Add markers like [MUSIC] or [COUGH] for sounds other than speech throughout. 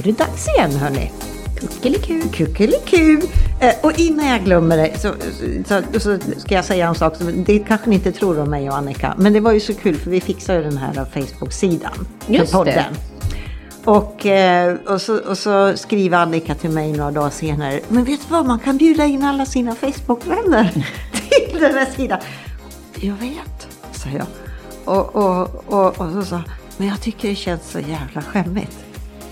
Är det dags igen hörni. Kuckeliku. Kuckeliku! Eh, och innan jag glömmer det så, så, så ska jag säga en sak som det kanske ni inte tror om mig och Annika. Men det var ju så kul för vi fixade ju den här Facebook-sidan Just podden. det. Och, eh, och, så, och så skriver Annika till mig några dagar senare. Men vet du vad, man kan bjuda in alla sina Facebook-vänner [LAUGHS] till den här sidan. Jag vet, säger jag. Och, och, och, och så sa men jag tycker det känns så jävla skämmigt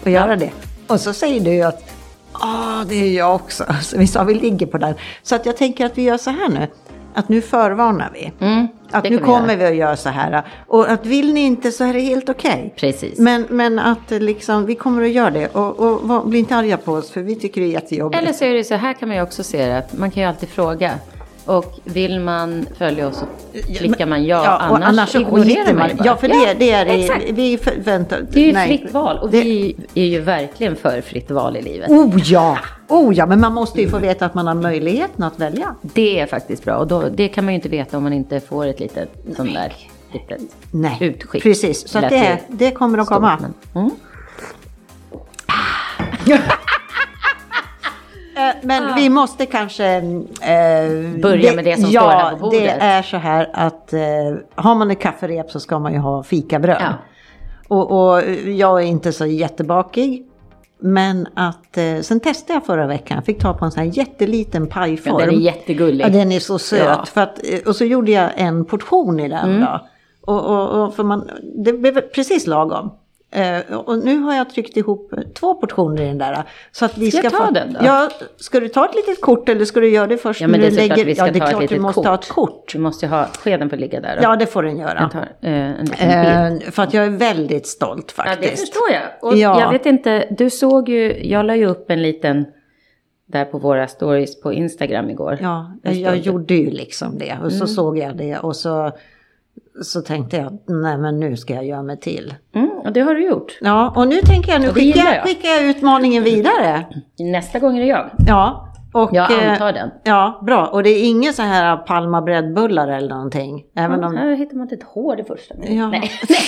att göra det. Och så säger du att Ja, det är jag också. [LAUGHS] Så vi sa vi ligger på den. Så att jag tänker att vi gör så här nu. Att nu förvarnar vi. Mm, att nu vi kommer göra. vi att göra så här. Och att vill ni inte så är det helt okej. Precis. Men, men att liksom, vi kommer att göra det. Och, och, bli inte arga på oss för vi tycker det är jättejobbigt. Eller så är det så här kan man ju också se det, att man kan ju alltid fråga. Och vill man följa oss så klickar man ja, och annars, annars så ignorerar man ju bara. Ja, för det, det är exakt. det. Vi förväntar Det är ju nej. fritt val och Det- vi är ju verkligen för fritt val i livet. Oh ja! Oh ja, men man måste ju få veta att man har möjligheten att välja. Det är faktiskt bra och då, det kan man ju inte veta om man inte får ett litet sån där litet Nej, utskick. precis. Så det, det kommer att komma. Mm. [LAUGHS] Eh, Men vi måste kanske... Eh, Börja med det som ja, står här på bordet. det är så här att eh, har man ett kafferep så ska man ju ha fikabröd. Ja. Och, och jag är inte så jättebakig. Men att, eh, sen testade jag förra veckan, jag fick ta på en sån här jätteliten pajform. Ja, den är jättegullig. Ja, den är så söt. Ja. För att, eh, och så gjorde jag en portion i den Mm. då. Och, och, och för man, det blev precis lagom. Eh, och nu har jag tryckt ihop två portioner i den där. Så att vi Ska ska, jag ta få, den då? Ja, ska du ta ett litet kort eller ska du göra det först? Ja men det är såklart vi ska ja, det är ta ett klart litet du måste kort. ha ett kort. Du måste ha, skeden får ligga där då. Ja, det får den göra. Tar eh, bild. Eh, för att jag är väldigt stolt Ja, faktiskt. det förstår jag. Och Ja. jag vet inte, du såg ju, jag la ju upp en liten där på våra stories på Instagram igår. Ja, jag, jag gjorde ju liksom det. Och så Mm. såg jag det och så, så tänkte jag, nej men nu ska jag göra mig till. Mm, och det har du gjort. Ja, och nu tänker jag, nu skickar jag, skickar jag utmaningen vidare. Nästa gång är det jag. Ja, och... Jag eh, antar den. Ja, bra. Och det är inga så här Palma breddbullar eller någonting. Även om... Här hittar man inte ett hår det första. Ja. Nej, nej. [LAUGHS]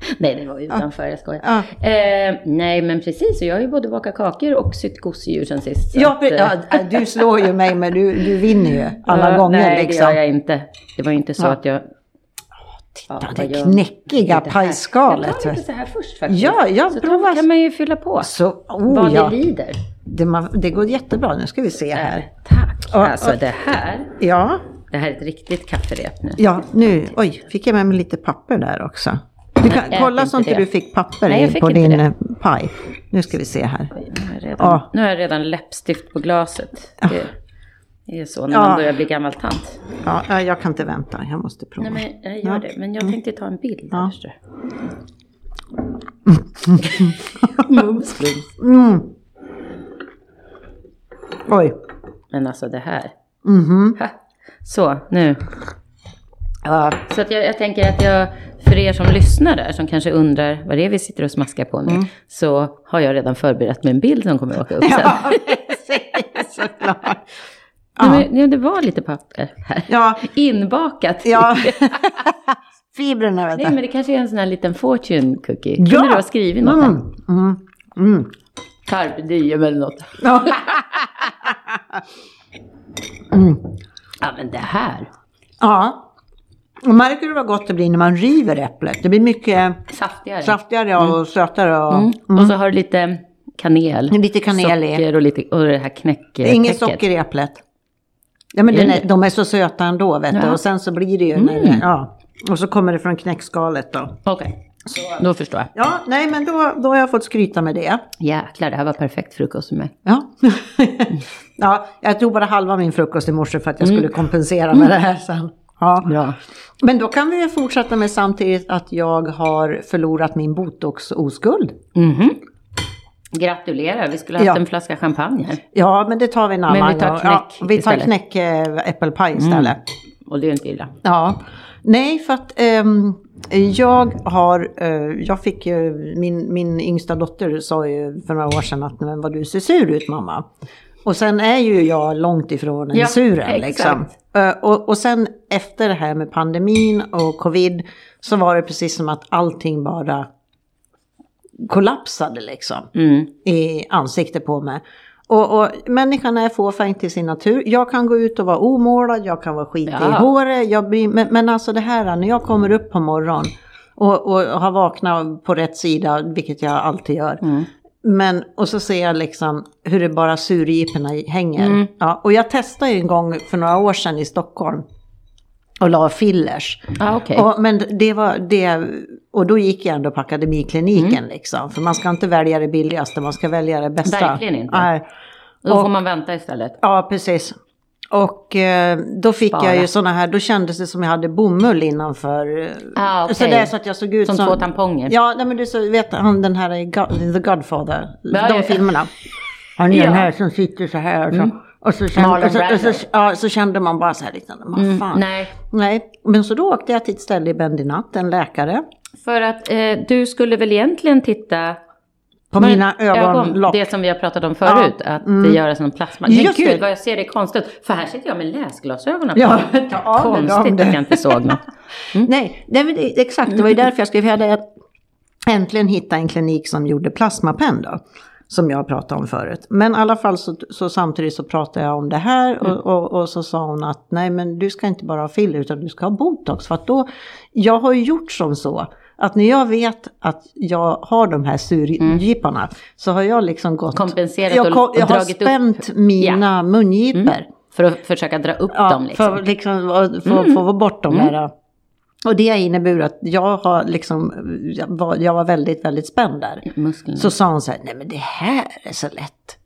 [LAUGHS] nej, det var utanför, jag skojar. Ja. Eh, nej, men precis. Jag har ju både bakat kakor och sytt gosedjur sen sist. Ja, att, pre- eh, ja, du slår ju mig men du, du vinner ju [LAUGHS] alla ja, gånger Nej, liksom. det gör jag inte. Det var ju inte så Ja. att jag... Titta, vad det knäckiga det pajskalet. Jag tar lite så här först faktiskt. Ja, jag så provar. tar, kan man ju fylla på. Så, oh, vad ja. det lider. det, man, det går jättebra. Nu ska vi se här. Tack. Ja, alltså ja. det här, Ja, det här är ett riktigt kafferep nu. ja, nu, oj, fick jag med mig lite papper där också. Du kan, ät kolla så inte du fick papper Nej, fick på din det. eh, paj. Nu ska vi se här. Oj, nu, har jag redan, Ja. nu har jag redan läppstift på glaset. Det, det är så när Ja. man börjar bli gammal tant. Ja, ja, jag kan inte vänta, jag måste prova. Nej, men jag gör Ja. det. Men jag tänkte ta en bild. Ja. [LAUGHS] Mums, plums. Mm. Oj. Men alltså det här. Mhm. Ha. Så, nu. Ja, Så att jag, jag tänker att jag, för er som lyssnar där, som kanske undrar vad det är vi sitter och smaskar på nu, så har jag redan förberett med en bild som kommer att åka upp [LAUGHS] sen. ja [LAUGHS] precis, såklart. Nej, men, ja, det var lite papper här. Ja, [LAUGHS] Inbakat. ja. [LAUGHS] Fibrerna vet Nej, men det kanske är en sån här liten fortune cookie. Kunde Ja. du ha skrivit något här? Mm, mm, mm. Carpe diem eller något. Ja. [LAUGHS] Mm. Ja, men det här. ja. Och märker du vad gott det blir när man river äpplet? Det blir mycket Saftigare. saftigare och sötare. Och, Mm. Och så har du lite kanel. Lite kanel i. Socker och, lite, och det här knäck. Det är inget socker i äpplet. Ja, men Är de är så söta ändå vet du. Ja. Och sen så blir det ju när det, ja. Och så kommer det från knäckskalet då. Okej, då förstår jag. Ja, nej men då, då har jag fått skryta med det. Jäklar, det här var perfekt frukost för mig. Ja. [LAUGHS] ja, jag tog bara halva min frukost i morse för att jag skulle kompensera med det här sen. Ja. Bra. Men då kan vi fortsätta med samtidigt att jag har förlorat min botox-oskuld. Mhm. Gratulerar, vi skulle ha haft Ja. en flaska champagne här. Ja, men det tar vi en Men vi annan tar gång. knäck ja, Vi tar istället. knäck äppelpaj istället. Och det är inte illa. Ja, nej för att ehm, jag har, eh, jag fick ju, min, min yngsta dotter sa ju för några år sedan att men vad du ser sur ut mamma. Och sen är ju jag långt ifrån en Ja, suren exakt. liksom. Eh, och, och sen efter det här med pandemin och covid så var det precis som att allting bara kollapsade liksom Mm. i ansiktet på mig. Och, och människan är fåfäng till sin natur. Jag kan gå ut och vara omålad, jag kan vara skitig Ja. i håret. Blir, men, men alltså det här när jag kommer upp på morgonen och, och har vaknat på rätt sida, vilket jag alltid gör. Mm. Men, och så ser jag liksom hur det bara surgiporna hänger. Mm. Ja, och jag testade en gång för några år sedan i Stockholm och la fillers. Ah, okej. Och, men det var det, och då gick jag ändå på akademikliniken Mm. liksom. För man ska inte välja det billigaste, man ska välja det bästa. Verkligen inte. Nej. Då och- får man vänta istället. Ja, precis. Och eh, då fick Spara. jag ju sådana här, då kändes det som jag hade bomull innanför. Ah, okej. Så där så att jag såg ut Som som... två tamponger. Ja, nej, men du så, vet han den här God, The Godfather, Ja, de filmerna. [LAUGHS] Han är Ja. den här som sitter så här så. Mm. Och så, kände, och, så, och, så, ja, så kände man bara så här liksom, vad Mm, fan. nej, Nej, men så då åkte jag till ett ställe i Bendinat, en läkare. för att eh, du skulle väl egentligen titta På Men mina ögonlock. Det som vi har pratat om förut, att det göra som plasma. Men Just gud det. vad jag ser det konstigt. För här sitter jag med läsglasögonen på. Ja, [LAUGHS] dem, Konstigt det. att jag inte såg något. Nej, det, är väl det- exakt, det var ju därför jag skrev. Jag hade äntligen hittat en klinik som gjorde plasmapenn då. Som jag pratade om förut. Men i alla fall så, så samtidigt så pratade jag om det här och, och, och så sa hon att nej men du ska inte bara ha filler utan du ska ha botox. För att då, jag har ju gjort som så. Att när jag vet att jag har de här surgiparna så har jag liksom gått... Kompenserat jag, och- och jag har dragit upp- spänt mina mungipor. För att försöka dra upp Ja, dem liksom. för, liksom, för, för att få bort de där. Och det har inneburit att jag har liksom, jag var, jag var väldigt, väldigt spänd där. Musklerna. Så sa hon så här, nej men det här är så lätt.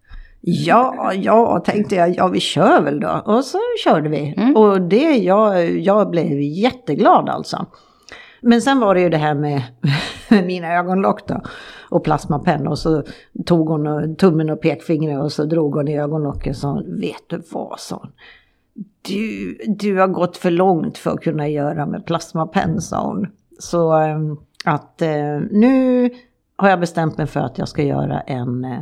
Ja, ja, tänkte jag, ja vi kör väl då. Och så körde vi. Och det, jag, jag blev jätteglad alltså. Men sen var det ju det här med, med [LAUGHS] mina ögonlock då. Och plasmapenna och så tog hon tummen och pekfingret och så drog hon i ögonlocket och sa, vet du vad, sa hon. Du, du har gått för långt för att kunna göra med plasmapenn, sa hon. Så eh, att eh, nu har jag bestämt mig för att jag ska göra en eh,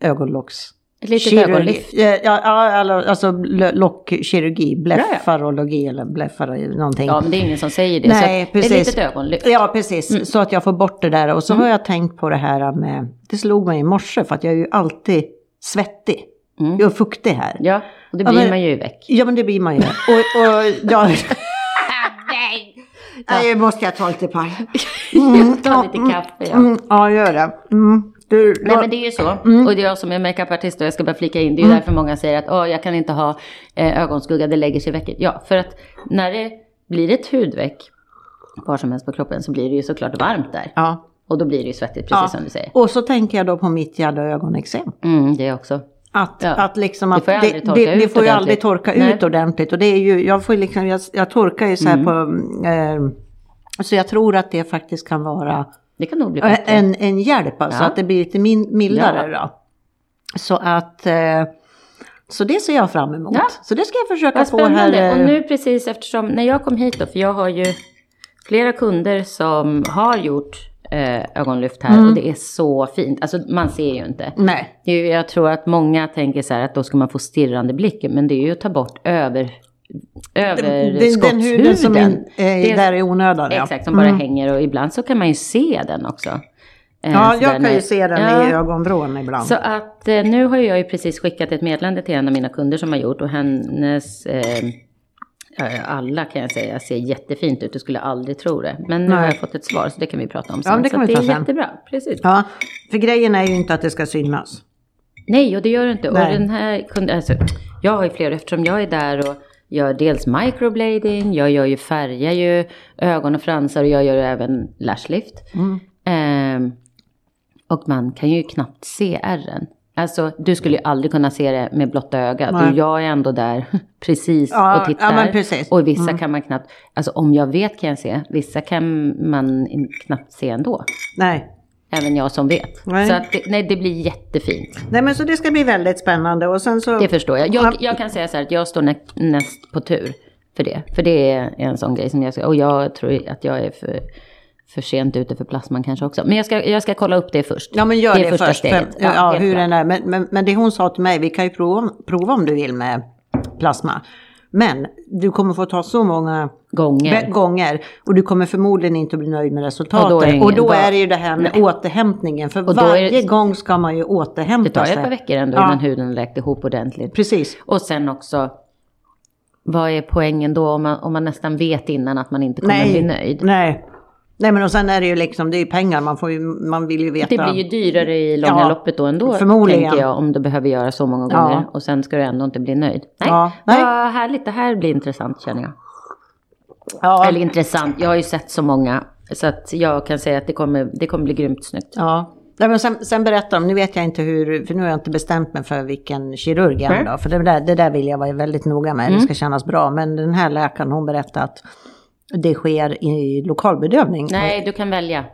ögonlocks... Ett litet kirurgi. ögonlyft. Ja, ja, alltså, lockkirurgi, blefarologi eller bleffar någonting. Ja, men det är ingen som säger det. Nej, så precis. Ett litet ögonlyft. Ja, precis. Så att jag får bort det där. Och så Mm. har jag tänkt på det här med, det slog mig i morse för att jag är ju alltid svettig. Mm. Jag är fuktig här. Ja, och det Ja, blir men- man ju väck. Ja, men det blir man ju. Och, och [LAUGHS] ja. Nej, måste jag ta lite paj. [LAUGHS] Ta lite kaffe, ja. Mm, ja, gör det. Mm. Du, Nej men det är ju så. Mm. Och det är jag som är makeupartist och jag ska bara flika in. Det är ju därför många säger att Åh, jag kan inte ha eh, ögonskugga, det lägger sig i vecket. Ja, för att när det blir ett hudveck, var som helst på kroppen, så blir det ju såklart varmt där. Ja. Och då blir det ju svettigt, precis ja. som du säger. Och så tänker jag då på mitt jävla ögonexem. Mm, det också. Att, Ja. att liksom Det att får ju aldrig det, torka det, det ut får ju aldrig torka ut ordentligt. Och det är ju, jag får liksom, jag, jag torkar ju så här på, eh, så jag tror att det faktiskt kan vara kan en, en hjälp, alltså Ja. att det blir lite min, mildare då. Så att, eh, så det ser jag fram emot. Ja. Så det ska jag försöka få här. eh, Och nu precis eftersom, när jag kom hit då, för jag har ju flera kunder som har gjort eh, ögonlyft här Mm. och det är så fint. Alltså man ser ju inte. Nej, Det är, jag tror att många tänker så här att då ska man få stirrande blick, men det är ju att ta bort över, den, den huden som in, Det är- där är onödan. ja. Exakt, som bara hänger och ibland så kan man ju se den också. Eh, Ja, så jag kan ju se den Ja. i ögonvrån ibland. Så att eh, nu har jag ju precis skickat ett meddelande till en av mina kunder som har gjort och hennes, eh, alla kan jag säga, ser jättefint ut. Du skulle aldrig tro det. Men nu Nej. har jag fått ett svar så det kan vi prata om Ja, sen. det kan så vi ta det är sen. jättebra, precis. Ja, för grejen är ju inte att det ska synas. Nej, och det gör det inte. Nej. Och den här alltså, jag har ju flera, eftersom jag är där och gör dels microblading, jag gör ju, färgar ju ögon och fransar och jag gör även lashlift. Mm. Ehm, och man kan ju knappt se ärren. Alltså, du skulle ju aldrig kunna se det med blotta ögat. Och jag är ändå där [LAUGHS] precis Ja, och tittar. ja. Och vissa kan man knappt, alltså om jag vet kan jag se, vissa kan man knappt se ändå. Nej. Även jag som vet. Nej. Så att det, nej, det blir jättefint. Nej, men så det ska bli väldigt spännande. Och sen så... Det förstår jag. Ja. Jag, jag kan säga så här att jag står nä, näst på tur för det. För det är en sån grej som jag ska, och jag tror att jag är för, för sent ute för plasman kanske också. Men jag ska, jag ska kolla upp det först. Ja men gör det det, först. steget. För, ja, helt hur den är. Men, men, men det hon sa till mig, vi kan ju prova, prova om du vill med plasma. Men du kommer få ta så många Gånger. gånger och du kommer förmodligen inte bli nöjd med resultatet. Och då är det ingen- då är det ju det här med Nej. återhämtningen. För varje det- gång ska man ju återhämta Det tar sig. ett par veckor ändå Ja. innan huden läkt ihop ordentligt. Precis. Och sen också, vad är poängen då om man, om man nästan vet innan att man inte kommer Nej. bli nöjd? Nej. Nej men och sen är det ju liksom, det är ju pengar, man, får ju, man vill ju veta. Det blir ju dyrare i långa Ja, loppet då ändå, förmodligen. tänker jag, om du behöver göra så många Ja. gånger. Och sen ska du ändå inte bli nöjd. Nej, Ja, nej. vad härligt. Det här blir intressant känner jag. Ja. Eller intressant, jag har ju sett så många. Så att jag kan säga att det kommer, det kommer bli grymt snyggt. Ja. Nej, men sen, sen berätta de, nu vet jag inte hur, för nu har jag inte bestämt mig för vilken kirurg än Nej. då, för det där, det där vill jag vara väldigt noga med, Mm. det ska kännas bra. Men den här läkaren hon berättade att det sker i lokalbedövning. Nej, du kan välja.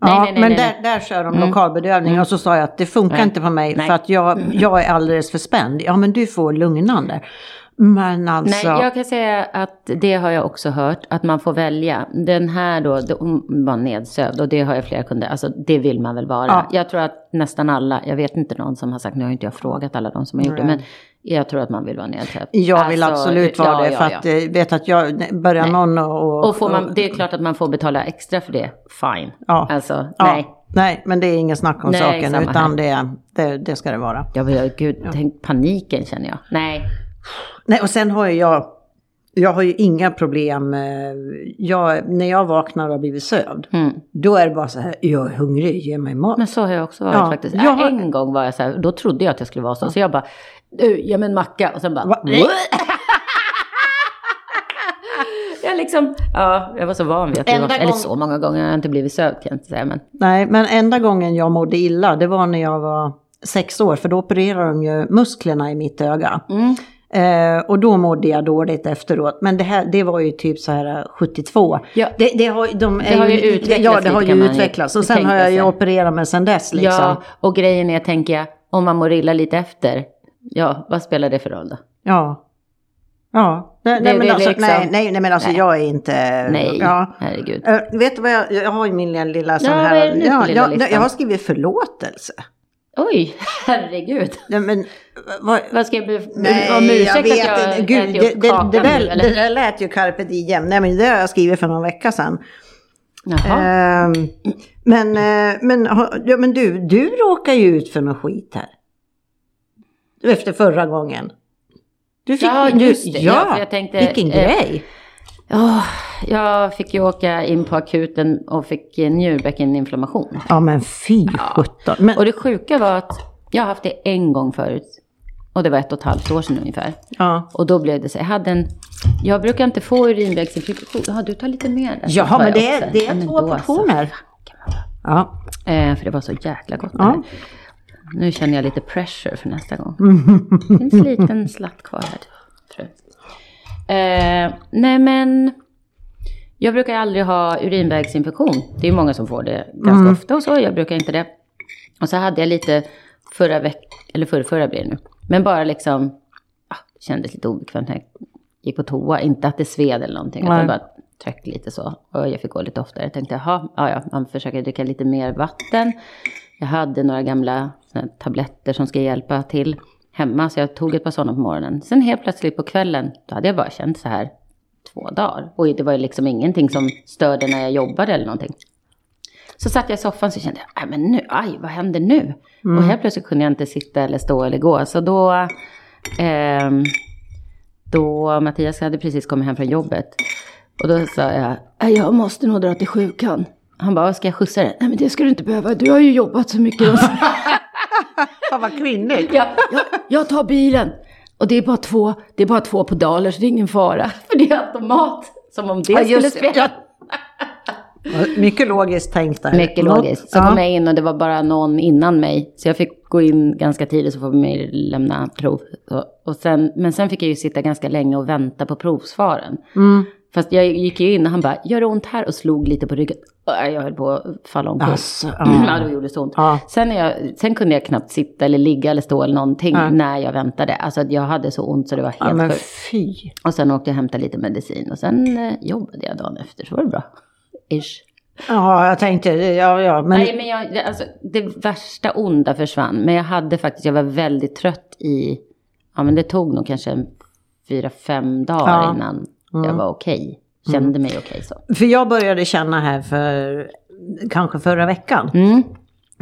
Ja, nej, nej, men nej, Mm. Där, där kör de lokalbedövning och så sa jag att det funkar inte på mig för att jag, jag är alldeles för spänd. Ja men du får lugnande. Men alltså. Nej, jag kan säga att det har jag också hört, att man får välja. Den här då, hon var nedsövd och det har jag flera kunder, alltså det vill man väl vara. Ja. Jag tror att nästan alla, jag vet inte någon som har sagt, nu har inte jag frågat alla de som har gjort det, men jag tror att man vill vara nedsövd. Jag vill Alltså, absolut vara ja, det ja, för ja. att eh, vet att jag börjar Nej. någon och... Och får man, det är klart att man får betala extra för det, fine. Ja. Alltså, ja, nej. Nej, men det är ingen snack om Nej, saken utan det, det, det ska det vara. Jag vill, gud, tänk paniken känner jag. Nej, Nej, och sen har ju jag, jag har ju inga problem. eh, Jag, när jag vaknar och har blivit sövd, mm. då är det bara så här, jag är hungrig, ge mig mat. men så har jag också varit Ja, faktiskt. jag har- En gång var jag så här, då trodde jag att jag skulle vara så, så jag bara, du, ge mig en macka och sen bara, Va? [LAUGHS] Jag liksom, ja, jag var så van vid att det var, eller gång- så många gånger har jag inte blivit sövd kan jag inte säga, men Nej, men enda gången jag mådde illa, det var när jag var sex år, för då opererade de ju musklerna i mitt öga. mm. Eh, och då mådde jag dåligt efteråt. Men det här, det var ju typ så här eh, 72. Ja. Det, det har, de är Det har ju utvecklats Ja, det har ju utvecklats. Och sen har jag ju sig. opererat mig sen dess liksom. ja, och grejen är, tänker jag, om man mår illa lite efter, ja, vad spelar det för roll då? Ja. Ja. Nej, Det- nej, men det alltså, liksom- nej, nej, nej, men alltså Nej. jag är inte... Nej, Ja. herregud. Eh, vet du vad jag, jag har ju min lilla, sån Ja, här... det nu ja, lilla ja, listan? jag har skrivit förlåtelse. Oj, [LAUGHS] herregud. Nej, men, vad, Vad ska jag be om ursäkt jag vet att jag. Gud, äter det, upp det, kakan det, nu, där, eller? det där lät ju carpe diem. Nej, men det har jag skrivit för någon vecka sedan. Jaha. Ehm, men, eh, men, ja, men du, du råkar ju ut för något skit här. Efter förra gången. Du fick, Ja, du, just det. Ja, Ja, jag tänkte, vilken eh, grej. Ja, jag fick ju åka in på akuten och fick njurbäckeninflammation. Ja, men fy sjutton. Men, Och det sjuka var att jag har haft det en gång förut. Och det var ett och ett halvt år sedan ungefär. ja. Och då blev det så. Jag hade en... Jag brukar inte få urinvägsinfektion. Ja, du tar lite mer där. Jaha, men det är, det Ja, är två så. portioner. Ja. Eh, för det var så jäkla gott. Ja. Nu känner jag lite pressure för nästa gång. Det [LAUGHS] finns en liten slatt kvar här. Eh, nej men. Jag brukar aldrig ha urinvägsinfektion. Det är många som får det ganska ofta och så. Jag brukar inte det. Och så hade jag lite förra veckan, eller förra, förra blir det nu. Men bara liksom, ah, kändes lite obekvämt när jag gick på toa. Inte att det sved eller någonting. Nej. Utan bara tryck lite så. Och jag fick gå lite oftare. Jag tänkte, jaha, ja, ja, man försöker dricka lite mer vatten. Jag hade några gamla tabletter som ska hjälpa till hemma. Så jag tog ett par sådana på morgonen. Sen helt plötsligt på kvällen, då hade jag bara känt så här två dagar. Och det var ju liksom ingenting som störde när jag jobbade eller någonting. Så satt jag i soffan så kände jag, men nu, aj, vad händer nu? Och helt plötsligt kunde jag inte sitta eller stå eller gå. Så då, ehm, då Mattias hade precis kommit hem från jobbet. Och då sa jag, "Nej, jag måste nog dra till sjukan. Han bara, ska jag skjutsa dig? Nej men det ska du inte behöva, du har ju jobbat så mycket. [LAUGHS] Fan vad kvinnligt. jag, jag, jag tar bilen. Och det är, bara två, det är bara två pedaler så det är ingen fara. [LAUGHS] För det är automat. Som om det Ja, skulle spela. Mycket logiskt tänkt där. Mycket logiskt. Så ja. kom jag in och det var bara någon innan mig. Så jag fick gå in ganska tidigt så får vi lämna prov. Och sen, men sen fick jag ju sitta ganska länge och vänta på provsvaren. Mm. Fast jag gick ju in och han bara, gör det ont här? Och slog lite på ryggen. Äh, Jag höll på att falla omkull. Alltså, ja. ja, det gjorde så ont. Ja. Sen, jag, sen kunde jag knappt sitta eller ligga eller stå eller någonting Ja. när jag väntade. Alltså jag hade så ont så det var helt Ja, men sjukt. fy. Och sen åkte jag och hämtade lite medicin och sen eh, jobbade jag dagen efter så var det bra. Ish. Ja, jag tänkte, ja, ja, men... Nej, men jag, det- alltså, det värsta onda försvann. Men jag hade faktiskt, jag var väldigt trött i, ja men det tog nog kanske fyra, fem dagar Ja. Mm. jag var okej. Kände mig okej så. För jag började känna här för kanske förra veckan. Mm.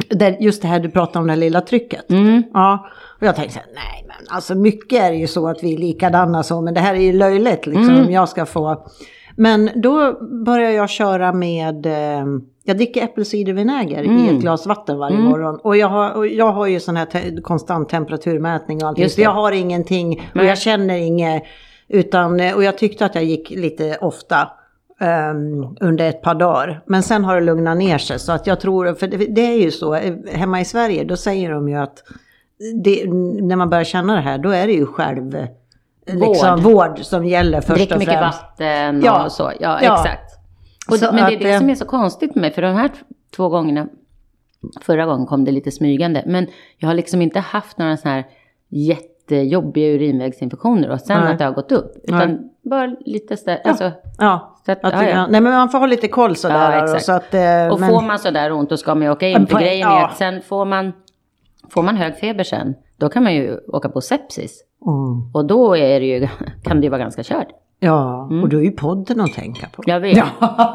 Där, just det här du pratade om det lilla trycket. Mm. Ja, och jag tänkte så här, nej men alltså mycket är ju så att vi är likadana så, men det här är ju löjligt liksom Mm. om jag ska få. Men då börjar jag köra med, eh, jag dricker äppelcidervinäger i Mm. ett glas vatten varje morgon. Och jag har, och jag har ju sån här te- konstant temperaturmätning och allting. Just Så jag har ingenting och jag känner inget. Utan, eh, och jag tyckte att jag gick lite ofta ehm, under ett par dagar. Men sen har det lugnat ner sig. Så att jag tror, för det, det är ju så, eh, hemma i Sverige då säger de ju att det, när man börjar känna det här då är det ju själv eh, liksom, vård som gäller först Drick och mycket främst. vatten och Ja. så. Ja, Ja. exakt. Och Så men det är det som är så konstigt med mig. För de här två gångerna, förra gången kom det lite smygande. Men jag har liksom inte haft några sådana här jättejobbiga urinvägsinfektioner. Och sen Nej. att det har gått upp. Utan bara lite sådär. Alltså, Ja, så att, att, ja, ja. nej men man får ha lite koll sådär. Ja, då, exakt. så att, eh, Och men, får man sådär ont då ska man ju åka in. För på- grejen ja. är att sen får man, får man hög feber sen, då kan man ju åka på sepsis. Mm. Och då är det ju, [LAUGHS] kan det ju vara ganska kört. Ja, och du är ju podden att tänka på. Jag vet.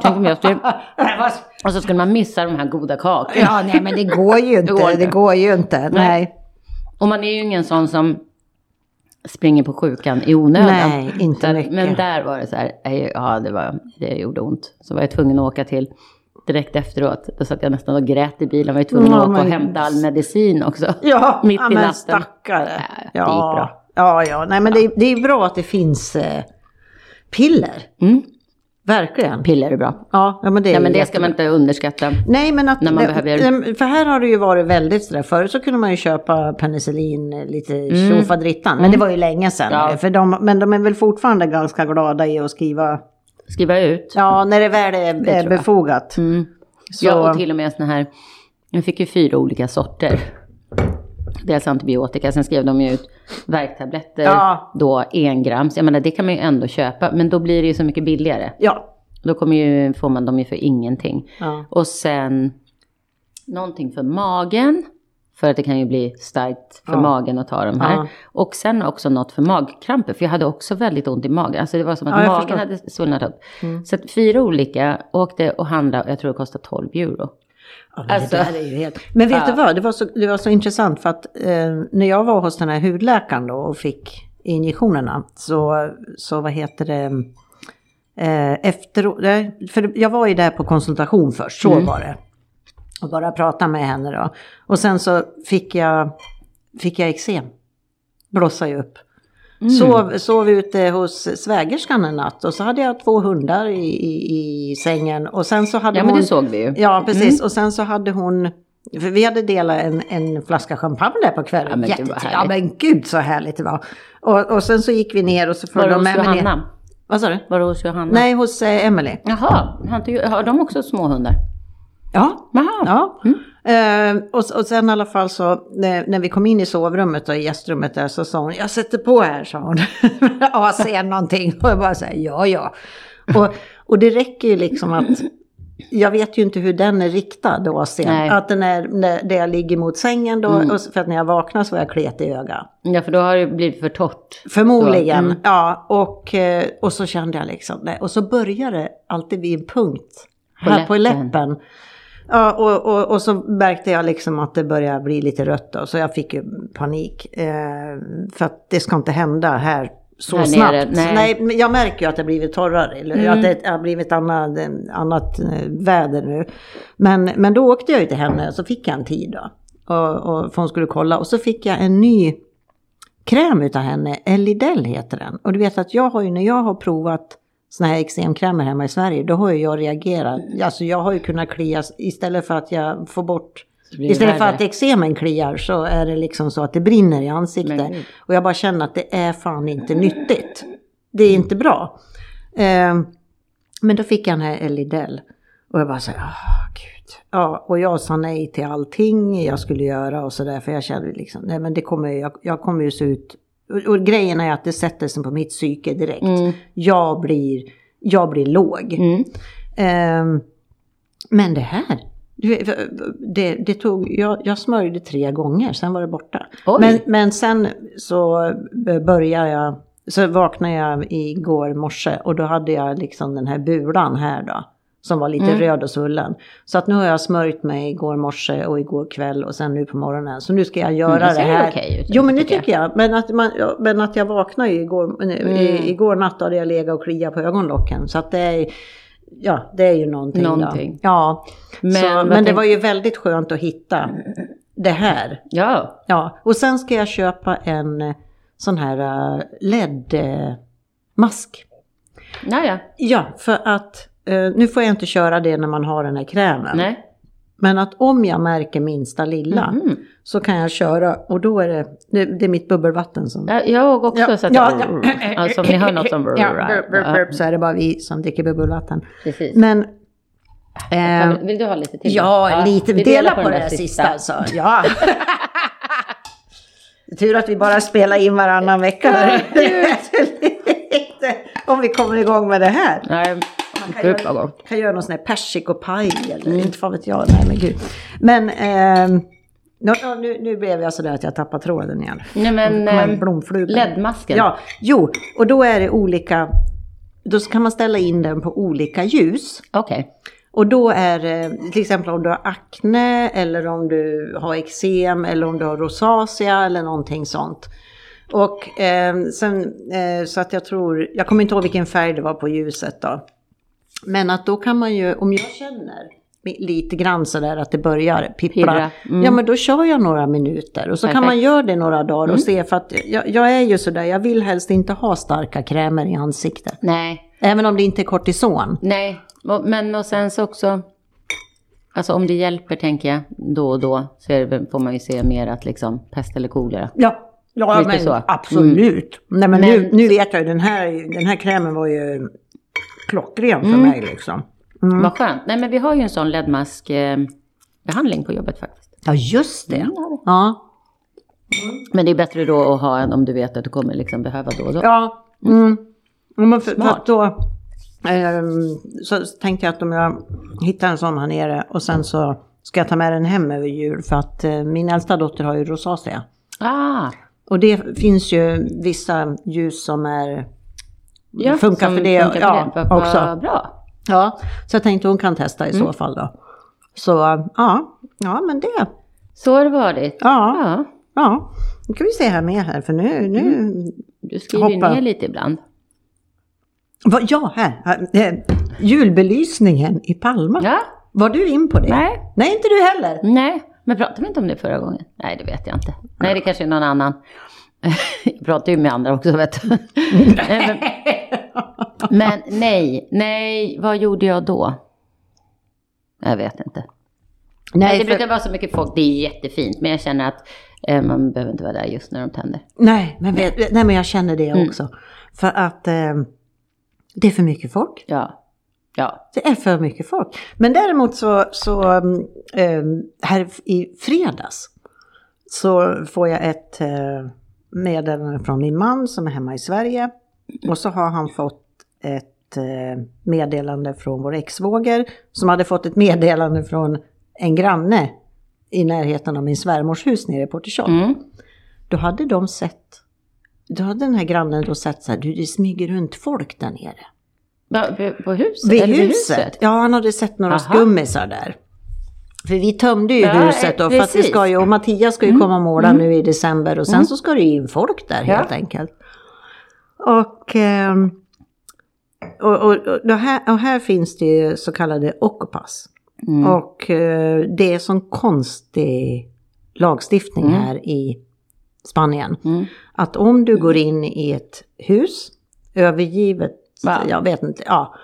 Tänk om jag skulle, [LAUGHS] Nej, och så skulle man missa de här goda kakorna. ja, nej men det går ju inte. [LAUGHS] Det går inte. Det går ju inte. Nej, Och man är ju ingen sån som springer på sjukan i onödan. nej inte Så mycket. Men där var det så här, ja det, var, det gjorde ont. Så var jag tvungen att åka till direkt efteråt. Då satt jag nästan och grät i bilen. Var jag tvungen Ja, att åka och men- hämta all medicin också. Ja, [LAUGHS] mitt ja, i natten. stackare. Ja, det Ja, gick bra. Ja, ja, nej men det, är- det är bra att det finns eh, piller. Mm. Verkligen. Piller är bra. Ja, ja men det är men det ska man inte underskatta. Nej, men att... När man det- behöver- För här har det ju varit väldigt sådär. Förut så kunde man ju köpa penicillin lite Mm. tjofaderittan. Men det var ju länge sedan. Ja. För de, men de är väl fortfarande ganska glada i att skriva... Skriva ut. Ja, när det väl är, är tror jag. befogat. Mm. Ja, och till och med såna här, jag fick ju fyra olika sorter. Dels antibiotika, sen skrev de ju ut värktabletter, Ja. då en grams. Jag menar det kan man ju ändå köpa, men då blir det ju så mycket billigare. ja. Då kommer ju, får man dem ju för ingenting. ja. Och sen någonting för magen. För att det kan ju bli starkt för Ja. magen att ta de här. Ja. Och sen också något för magkramper. För jag hade också väldigt ont i magen. Alltså det var som att magen förstår. hade svullnat upp. Mm. Så fyra olika åkte och handlade. Jag tror det kostade 12 euro. Alltså- helt... Men vet Ja. du vad, det var, så, det var så intressant för att eh, när jag var hos den här hudläkaren då och fick injektionerna så, så vad heter det, eh, efteråt, för jag var ju där på konsultation först, så Mm. var det. Och bara prata med henne då. Och sen så fick jag, fick jag eksem. Blossade ju upp. Mm. Sov, sov ute hos svägerskan en natt och så hade jag två hundar i, i, i sängen och sen så hade Ja hon... men det såg vi ju. Ja, precis. Mm. Och sen så hade hon, för vi hade delat en, en flaska champagne där på kvällen. Ja, men härligt. ja men gud så härligt det var. Och, och sen så gick vi ner och så följde de med mig ner. Vad sa du? Var det hos Johanna? Nej, hos eh, Emily. Jaha, har, inte, har de också små hundar? Ja. Jaha. Ja. Mm. Eh, och, och sen i alla fall så när, när vi kom in i sovrummet och i gästrummet där så sa hon, jag sätter på här, sa hon. [LAUGHS] ja, se någonting. Och jag bara säger ja, ja. Och, och det räcker ju liksom att, jag vet ju inte hur den är riktad då sen. Nej. Att den är, där jag ligger mot sängen då, Mm. för att när jag vaknar så var jag klet i ögat. Ja för då har det blivit för torrt. Förmodligen, mm. ja. Och, eh, och så kände jag liksom det. Och så börjar det alltid vid en punkt. På här på läppen. Ja, och, och, och så märkte jag liksom att det började bli lite rött då, så jag fick ju panik. Eh, för att det ska inte hända här så Här snabbt. nere, nej. men jag märker ju att det har blivit torrare, eller Mm. att det har blivit annat, annat eh, väder nu. Men, men då åkte jag ju till henne så fick jag en tid då. Och, och, för hon skulle kolla. Och så fick jag en ny kräm utav henne, Elidel heter den. Och du vet att jag har ju när jag har provat såna här eksemkrämer hemma i Sverige, då har ju jag reagerat. Alltså jag har ju kunnat klia istället för att jag får bort Istället för att eksemen kliar så är det liksom så att det brinner i ansiktet. Och jag bara känner att det är fan inte nyttigt. Det är inte bra. Eh, men då fick jag den här Elidel. Och jag bara så här, ah gud. Ja, och jag sa nej till allting jag skulle göra och sådär. För jag kände liksom, nej men det kommer, jag, jag kommer ju se ut. Och, och grejen är att det sätter sig på mitt psyke direkt. Mm. Jag, blir, jag blir låg. Mm. Ehm, men det här, det, det tog, jag, jag smörjde tre gånger, sen var det borta. Oj. Men, men sen så började jag så vaknade jag igår morse och då hade jag liksom den här bulan här då. Som var lite Mm. röd och svullen. Så att nu har jag smörjt mig igår morse och igår kväll och sen nu på morgonen. Så nu ska jag göra Mm, det det här. okej ut, jo men det tycker jag. jag. Men, att man, men att jag vaknade ju igår, i, Mm. igår natt hade jag legat och kliat på ögonlocken. Så att det är, ja, det är ju någonting. Någonting. Då. Ja, Men så, men det var ju väldigt skönt att hitta det här. Ja, Ja, och sen ska jag köpa en eh, sån här eh, LED-mask. ja, ja. Ja, för att eh, nu får jag inte köra det när man har den här krämen. Nej. Men att om jag märker minsta lilla Mhm. så kan jag köra och då är det, det, det är mitt bubbelvatten som... Ja, jag också. Ja, så att ja, Alltså om ni hör något som... Ja, burp, burp, burp, så är det bara vi som dricker bubbelvatten. Precis. Men... Eh, Vill du ha lite till? ja, lite. vi Dela delar på, den det sista alltså. Ja. [LAUGHS] Tur att vi bara spelar in varannan vecka. [LAUGHS] Om vi kommer igång med det här. Nej, kan göra- kan göra någon sån här persikopaj eller inte fan vet jag. Nej men gud. Men ehm, nå- nå, nu, nu blev jag sådär att jag tappade tråden igen. Nej men, ehm, blomfluga. LED-masken. Ja, jo, och då är det olika, då kan man ställa in den på olika ljus. Okej. Och då är det till exempel om du har akne eller om du har eksem eller om du har rosacea eller någonting sånt. Och eh, sen eh, så att jag tror, jag kommer inte ihåg vilken färg det var på ljuset då. Men att då kan man ju, om jag känner lite grann sådär att det börjar pippla. Mm. Ja men då kör jag några minuter och så kan Perfekt. man göra det några dagar och se för att jag, jag är ju sådär, jag vill helst inte ha starka krämer i ansiktet. Nej, Även om det inte är kortison. nej. Men och sen så också... Alltså om det hjälper tänker jag då och då så det, får man ju se mer att liksom pest eller kolera. Ja, ja Lite men så. Mm. absolut. Nej men, Men- nu, nu vet jag ju, den här, den här krämen var ju klockren för mig liksom. Mm. Vad skönt. Nej men vi har ju en sån LED-mask eh, behandling på jobbet faktiskt. Ja just det. Mm. Ja. Men det är bättre då att ha en om du vet att du kommer liksom behöva då och då. Ja. Mm. Men för, för Smart. att då ehm, så tänkte jag att om jag hittar en sån här nere och sen så ska jag ta med den hem över jul för att eh, min äldsta dotter har ju rosacea. Ah, Och det finns ju vissa ljus som är ja, funkar som för det, funkar för ja, det. Vad- också. Bra. Ja, så jag tänkte hon kan testa i så fall då. Så ja, ja men det, Så har det varit. ja, Ja, ja. Nu kan vi se här med här för nu, nu, du skriver ju Hoppa. ner lite ibland. Va, ja här, eh, julbelysningen i Palma. Ja, Var du in på det? Nej. Nej, inte du heller. nej. Men pratade vi inte om det förra gången? Nej, det vet jag inte. Nej, det kanske är någon annan. [LAUGHS] Jag pratar ju med andra också, vet du. [LAUGHS] Nej, men, men nej, nej, vad gjorde jag då? Jag vet inte. Nej, det för, brukar vara så mycket folk, det är jättefint, men jag känner att eh, man behöver inte vara där just när de tänder. nej, men, nej, men jag känner det också. För att eh, det är för mycket folk. Ja, ja. Det är för mycket folk. Men däremot så, så eh, här i fredags så får jag ett eh, meddelande från min man som är hemma i Sverige. Och så har han fått ett eh, meddelande från vår exvåger som hade fått ett meddelande från en granne i närheten av min svärmors hus nere i Portisholm. Mm. Då hade de sett, då hade den här grannen då sett så här, du det smyger runt folk där nere. Va, på- huset? Vid Eller huset? Ja, han hade sett några Aha. skummisar där. För vi tömde ju Ja, huset då, eh, för att precis. ska ju, och Mattias ska ju komma och måla nu i december och sen så ska det ju in folk där Ja. helt enkelt. Och, ehm, och, och, och, det här, och här finns det så kallade occupas. Mm. Och eh, det är sån konstig lagstiftning här i Spanien. Mm. Att om du går in i ett hus, övergivet, Va? jag vet inte, ja.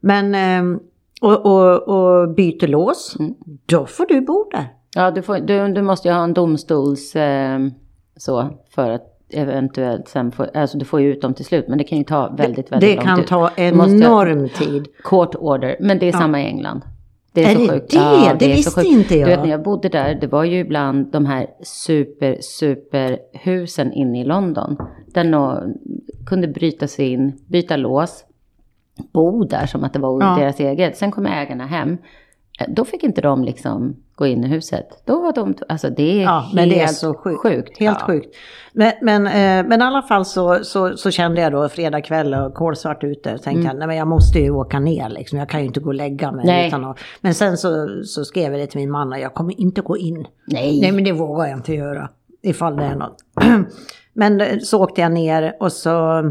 Men, ehm, och, och, och byter lås, Mm. då får du bo där. Ja, du, får, du, du måste ju ha en domstols... Eh, så, för att eventuellt sen få... Alltså du får ju ut dem till slut, men det kan ju ta väldigt, väldigt Det lång kan tid. ta Du måste- enorm tid. Court order, men det är samma i England. Det Är så det sjukt. det? Det är så visste inte jag. Du vet när jag bodde där, det var ju ibland de här super, super husen inne i London. Där någon kunde bryta sig in, byta lås, bo där som att det var Ja. deras eget. Sen kom ägarna hem, då fick inte de liksom gå in i huset. Då var de, alltså det är Ja, helt men det är så sjukt. sjukt. Helt ja. sjukt. Men, men, eh, men i alla fall så, så, så kände jag då fredag kväll och kolsvart ute. Tänkte Mm. jag, nej men jag måste ju åka ner liksom. Jag kan ju inte gå och lägga mig. Nej. Utan att, men sen så, så skrev jag det till min man och jag kommer inte gå in. Nej. Nej men det vågar jag inte göra. Ifall det är något. [CLEARS THROAT] men eh, så åkte jag ner och så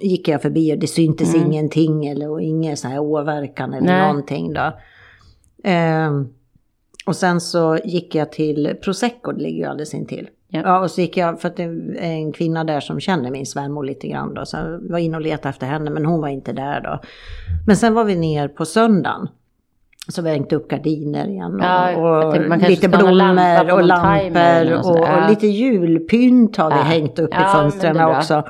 gick jag förbi och det syntes ingenting eller och ingen så här åverkan eller Nej. någonting då. Ehm, och sen så gick jag till Prosecco, det ligger ju alldeles intill. Ja. Ja. och så gick jag, för att det är en kvinna där som känner min svärmor lite grann då, så jag var inne och letade efter henne, men hon var inte där då. Men sen var vi ner på söndagen. Så vi hängt upp gardiner igen och, Ja, och tänkte lite lampa blommor och lampor och. Ja. och lite julpynt har vi Ja. hängt upp i fönstren också.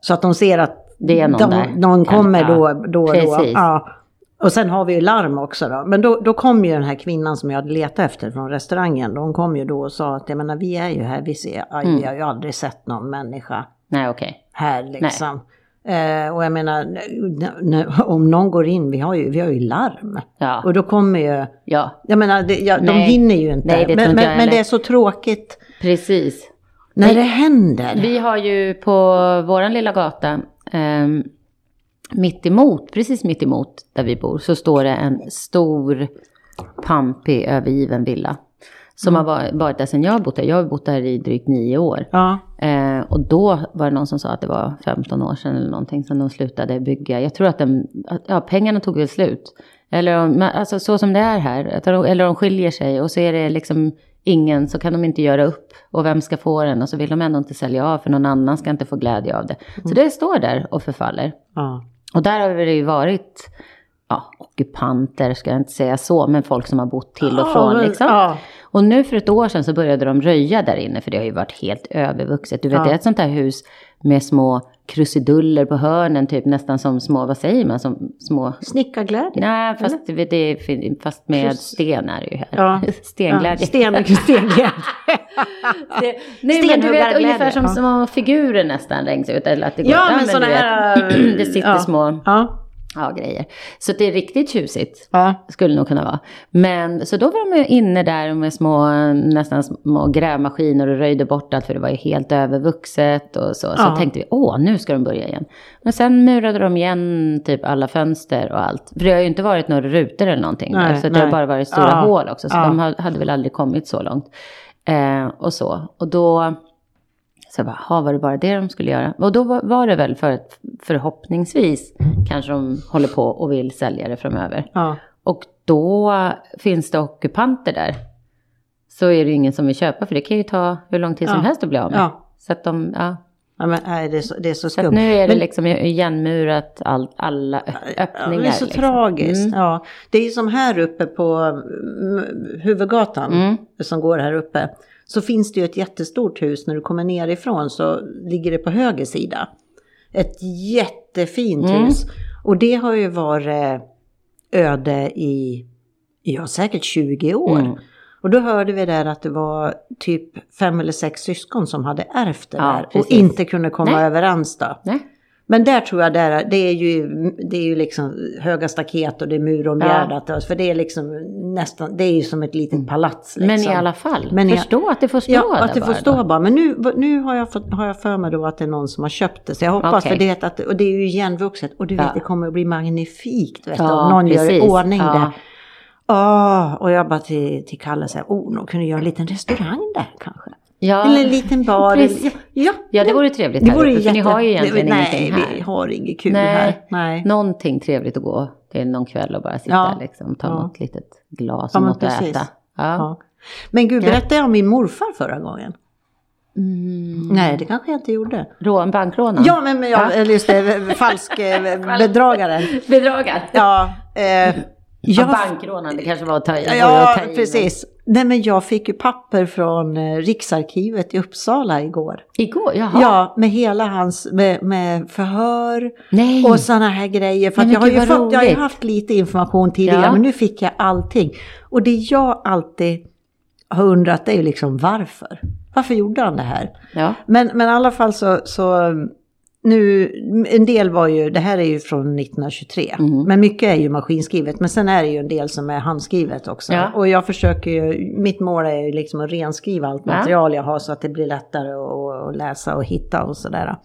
Så att de ser att Det är någon de, någon kommer då, då och då. Precis. Ja. Och sen har vi ju larm också då. Men då, då kom ju den här kvinnan som jag hade letat efter från restaurangen. Hon kom ju då och sa att jag menar, vi är ju här, vi ser, aj, Mm. vi har ju aldrig sett någon människa Nej, okej. här liksom. Eh, och jag menar, om någon går in, vi har ju, vi har ju larm. Ja. Och då kommer ju, ja, jag menar, det, ja, de hinner ju inte. Nej, det men, inte men, men det är så tråkigt precis. när Nej. det händer. Vi har ju på våran lilla gata, um, mitt emot, precis mitt emot där vi bor, så står det en stor, pampig, övergiven villa. Som har varit, där sedan jag har bott där. Jag har bott där i drygt nio år. Ja, Eh, och då var det någon som sa att det var 15 år sedan eller någonting som de slutade bygga. Jag tror att, den, att ja, pengarna tog väl slut. Eller om, alltså så som det är här. De, eller de skiljer sig och så är det liksom ingen, så kan de inte göra upp. Och vem ska få den? Och så vill de ändå inte sälja av för någon annan ska inte få glädje av det. Så det står där och förfaller. ja. Och där har det ju varit ja, ockupanter, ska jag inte säga så, men folk som har bott till och från. Ja, Liksom. ja. Och nu för ett år sedan så började de röja där inne, för det har ju varit helt övervuxet. Du vet, det är ett sånt där hus med små krusiduller på hörnen, typ nästan som små, vad säger man, som små... Snickarglädje. Nej, fast, det, är- fast med Krus- sten är det ju här. Ja. [LAUGHS] Stenglädje. Ja, sten, [LAUGHS] stenglädje. [LAUGHS] Det, nej men du vet ungefär som ja. små figurer nästan längst ut. Eller att det går, Ja, men vet, här, [CLEARS THROAT] det sitter ja. små ja, ja, grejer. Så det är riktigt tjusigt. ja. Skulle nog kunna vara. Men så då var de inne där med små, nästan små grävmaskiner och röjde bort allt för det var ju helt övervuxet och så. Så Ja. tänkte vi, åh nu ska de börja igen. Men sen murade de igen typ alla fönster och allt. För det har ju inte varit några rutor eller någonting Nej, där. Så det har nej. bara varit stora Ja. hål också. Så de ha- hade väl aldrig kommit så långt. Eh, och så. Och då så jag bara, "Ha, var det bara det de skulle göra? Och då var, det väl för att förhoppningsvis kanske de håller på och vill sälja det framöver. ja. Och då finns det ockupanter där. Så är det ju ingen som vill köpa för det kan ju ta hur lång tid som Ja. helst att bli av med. Ja. Så att de, ja. ja men, nej, det, är så, det är så Så skumt. nu är det Men- liksom igenmurat all, alla öppningar. det är så liksom. tragiskt. Mm. Ja. Det är som här uppe på mm, huvudgatan Mm. som går här uppe. Så finns det ju ett jättestort hus när du kommer nerifrån så ligger det på höger sida. Ett jättefint Mm. hus. Och det har ju varit öde i, ja säkert 20 år. Mm. Och då hörde vi där att det var typ fem eller sex syskon som hade ärvt det Ja, där och precis. inte kunde komma Nej. överens då. Nej. Men där tror jag där, det är ju, det är ju liksom höga staket och det är muromgärdat. För det är liksom nästan, det är ju som ett litet palats. Liksom. Men i alla fall, Men förstå att det får stå Ja, där att det får bara stå då. bara. Men nu, nu har, jag fått, har jag för mig då att det är någon som har köpt det. Så jag hoppas, Okej. för det, att, och det är ju igenvuxet. Och du vet, Ja. det kommer att bli magnifikt. Vet du, Ja, om någon gör i precis. ordning Ja. det. Åh, och jag bara till, till Kalle säger, oh, de kunde göra en liten restaurang där kanske. Ja, Eller en liten bar. Precis. Ja, ja, det vore trevligt det här vore uppe, för ni jätte- har ju egentligen det, ingenting Nej, här. vi har inget kul Nej. här. Nej. Någonting trevligt att gå till någon kväll och bara sitta Ja. liksom, ta Ja. något litet glas Ja, och men något att precis. äta. Ja. Ja. Men gud, Ja. berättade jag om min morfar förra gången? Mm. Nej, det kanske jag inte gjorde. Rå, en bankrånare? Ja, men, men ja, eller just det, falsk eh, [LAUGHS] bedragaren. Bedragare? Ja, [LAUGHS] eh, Ja, jag, bankrånaren, det kanske var att ta i. ja ta i, precis. Nej, men jag fick ju papper från eh, Riksarkivet i Uppsala igår. Igår? Jaha. Ja, med hela hans, med, med förhör Nej. och sådana här grejer. För Nej, jag har ju fått, jag har ju haft lite information tidigare, Ja. men nu fick jag allting. Och det jag alltid har undrat är ju liksom varför? Varför gjorde han det här? Ja. Men, men i alla fall så, så nu, en del var ju, det här är ju från 1923, Mhm. men mycket är ju maskinskrivet. Men sen är det ju en del som är handskrivet också. Ja. Och jag försöker ju, mitt mål är ju liksom att renskriva allt Ja. material jag har så att det blir lättare att, att läsa och hitta och sådär.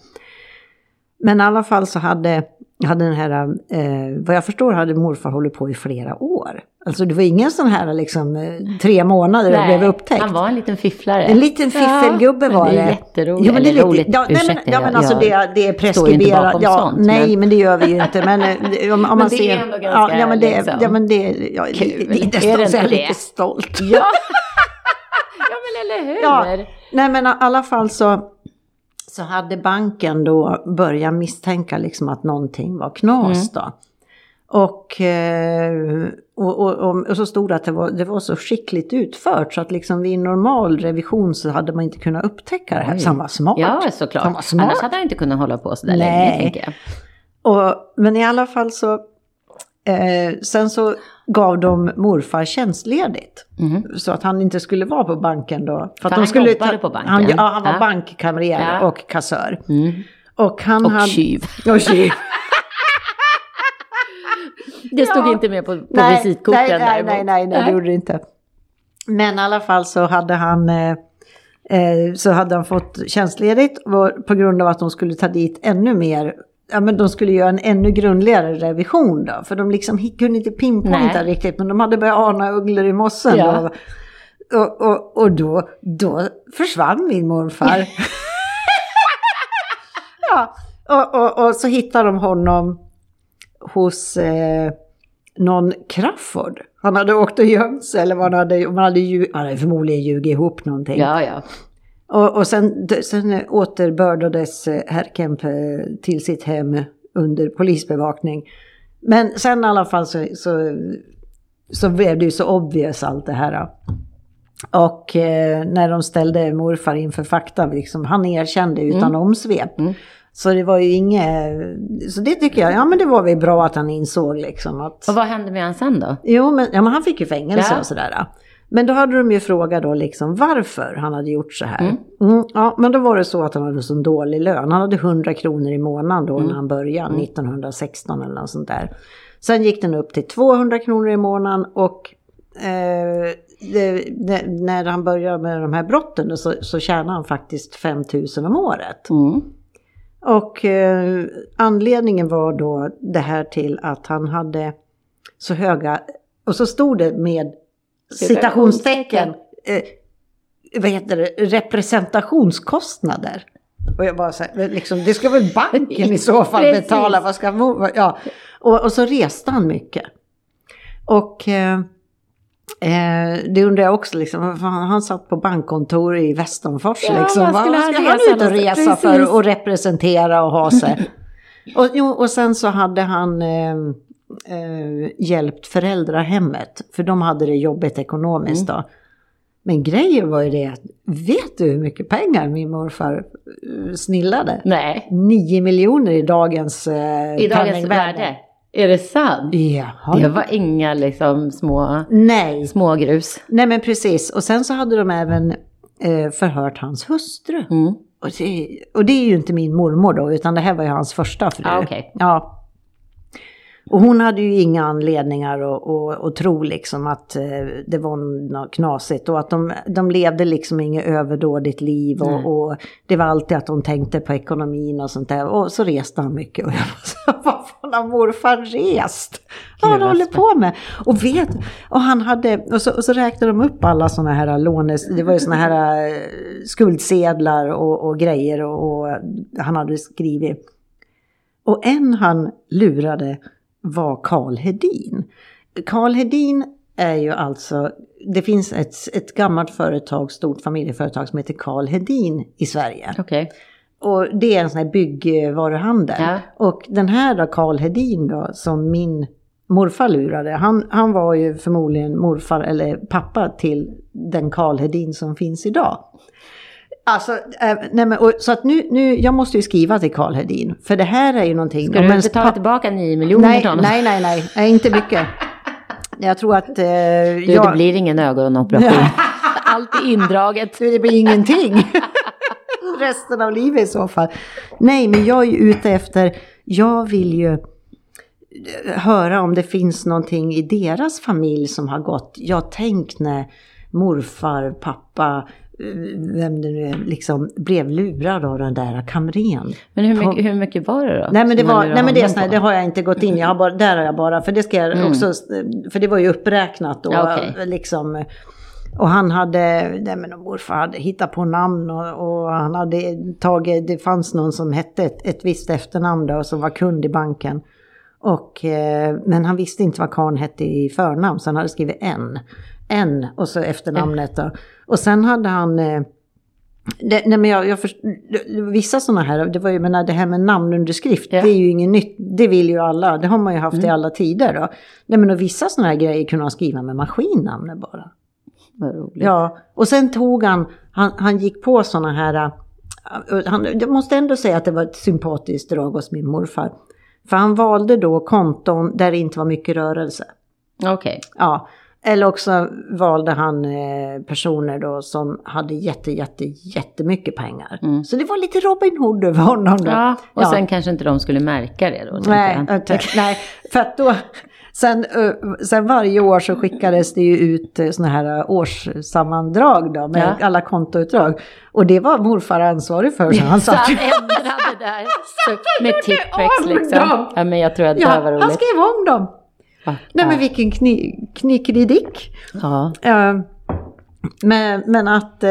Men i alla fall så hade, hade den här, eh, vad jag förstår hade morfar hållit på i flera år. Alltså det var ingen sån här liksom eh, tre månader och blev upptäckt. han var en liten fifflare. En liten fiffelgubbe men var det. det. är jätteroligt. Jo, men det är lite, roligt, ja, nej, men, ja, men alltså det, det är preskriberat. Ja, sånt, nej, men... det gör vi ju inte. Men eh, om, om [LAUGHS] man det är ser... ändå ganska, ja, ja, men det, liksom, ja, men det, ja, kul. det, Är det, det är det? lite stolt. Ja. [LAUGHS] ja, men eller hur? Ja. Nej, men i alla fall så, så hade banken då börjat misstänka liksom att någonting var knas då. Och, eh, och, och, och, och så stod det att det var, det var så skickligt utfört så att liksom vid normal revision så hade man inte kunnat upptäcka det här. Oj. Så han var smart. Ja, Han var såklart. smart. Annars hade han inte kunnat hålla på så där Nej. länge, tänker jag. Och, men i alla fall så, eh, sen så gav de morfar tjänstledigt. Mhm. Så att han inte skulle vara på banken då. För, att han de skulle jobbade på banken? Han, ja, han var Ja. bankkamrer Ja. och kassör. Mm. Och han Och hade... tjuv. Och tjuv. Det stod Ja. inte med på, på nej, visitkorten nej, nej, nej, nej, nej, det gjorde det inte. Men i alla fall så hade han, eh, eh, så hade han fått tjänstledigt på grund av att de skulle ta dit ännu mer, ja men de skulle göra en ännu grundligare revision då. För de liksom kunde inte pinpointa Nej. riktigt, men de hade börjat ana ugglor i mossen. Ja. då. Och, och, och då, då försvann min morfar. [LAUGHS] ja, och, och, och så hittade de honom hos eh, någon Crafoord. Han hade åkt och gömt sig eller vad han hade, man hade, lju- han hade förmodligen ljugit ihop någonting. Ja, ja. Och, och sen, sen återbördades eh, herr Kemp eh, till sitt hem under polisbevakning. Men sen i alla fall så, så, så blev det ju så obvious allt det här. Och eh, när de ställde morfar inför fakta, liksom, han erkände utan omsvep. Mm. Så det var ju inget, så det tycker jag, ja men det var väl bra att han insåg liksom att... Och vad hände med han sen då? Jo, men, ja, men han fick ju fängelse Ja. och sådär. Men då hade de ju frågat då liksom varför han hade gjort så här. Mm. Mm, ja, men då var det så att han hade så dålig lön. Han hade 100 kronor i månaden då Mm. när han började, 1916 eller något sånt där. Sen gick den upp till 200 kronor i månaden och eh, det, det, när han började med de här brotten så, så tjänade han faktiskt 5 000 om året. Och eh, anledningen var då det här till att han hade så höga, och så stod det med citationstecken, eh, vad heter det, representationskostnader. Och jag bara så här, liksom, det ska väl banken i så fall [LAUGHS] betala, vad ska ja. och, och så reste han mycket. Och eh, eh, det undrar jag också, liksom, fan, han satt på bankkontor i Västernfors. Ja, liksom. vad skulle han han ut och resa för Precis. och representera och ha sig? [LAUGHS] och, jo, och sen så hade han eh, eh, hjälpt föräldrahemmet, för de hade det jobbigt ekonomiskt Mm. då. Men grejen var ju det att, vet du hur mycket pengar min morfar eh, snillade? Nej, 9 miljoner i dagens eh, i dagens penningvärde. värde. Är det sant? Jaha. Det var inga liksom små, Nej. små grus. Nej men precis. Och sen så hade de även eh, förhört hans hustru. Mm. Och det, och det är ju inte min mormor då, utan det här var ju hans första fru. Ah, okej. Ja. Och hon hade ju inga anledningar att, att, att tro liksom att eh, det var något knasigt och att de, de levde liksom inget överdådigt liv och, och det var alltid att de tänkte på ekonomin och sånt där. Och så reste han mycket och jag så, [LAUGHS] fan har morfar rest? Vad han hållit på med? Och vet, och han hade, och så, och så räknade de upp alla sådana här lånes, det var ju sådana här eh, skuldsedlar och, och grejer och, och han hade skrivit. Och en han lurade var Karl Hedin. Karl Hedin är ju alltså, det finns ett, ett gammalt företag, stort familjeföretag som heter Karl Hedin i Sverige. Okej. Och det är en sån här byggvaruhandel. Ja. Och den här då, Karl Hedin då, som min morfar lurade, han, han var ju förmodligen morfar eller pappa till den Karl Hedin som finns idag. Alltså, eh, nej men, och, så att nu, nu, jag måste ju skriva till Karl Hedin, för det här är ju någonting... Ska du betala pa- tillbaka 9 miljoner nej, till honom? nej, nej, nej, nej, inte mycket. Jag tror att... Eh, Du, jag, det blir ingen ögonoperation. Allt är indraget. det blir ingenting. Resten av livet i så fall. Nej, men jag är ute efter, jag vill ju höra om det finns någonting i deras familj som har gått. Jag tänk när morfar, pappa, vem det nu är, liksom blev lurad av den där kamren. Men hur mycket, hur mycket var det då? Nej men det, var, nej, men det, är det har jag inte gått in i, där har jag bara, för det ska jag Mm. också, för det var ju uppräknat och Ja, okej. liksom, och han hade, nej men morfar hade hittat på namn och, och han hade tagit, det fanns någon som hette ett, ett visst efternamn då som var kund i banken. Och, eh, men han visste inte vad karln hette i förnamn så han hade skrivit N. N och så efternamnet då. Och sen hade han eh, det, nej men jag, jag först, vissa sådana här, det var ju, menar, det här med namnunderskrift, Ja. det är ju inget nytt, det vill ju alla, det har man ju haft Mm. i alla tider då. Nej men och vissa sådana här grejer kunde han skriva med maskinnamnet bara. Vad roligt. Ja, och sen tog han, han, han gick på sådana här, äh, han, jag måste ändå säga att det var ett sympatiskt drag hos min morfar. För han valde då konton där det inte var mycket rörelse. Okej. Ja, eller också valde han eh, personer då som hade jätte, jätte, jättemycket pengar. Mm. Så det var lite Robin Hood över honom då. Ja, och Ja. sen kanske inte de skulle märka det då. Nej, jag. [LAUGHS] nej, för att då, sen, sen varje år så skickades det ju ut eh, såna här eh, årssammandrag då med Ja. alla kontoutdrag. Och det var morfar ansvarig för, så han satt ju... ändrade där. Så, med tippex om liksom. Ja, men jag tror att det här var Ja, han roligt. skrev om dem. Ja. Nej men vilken kni, knickedidick. Ja. Eh, men, men att,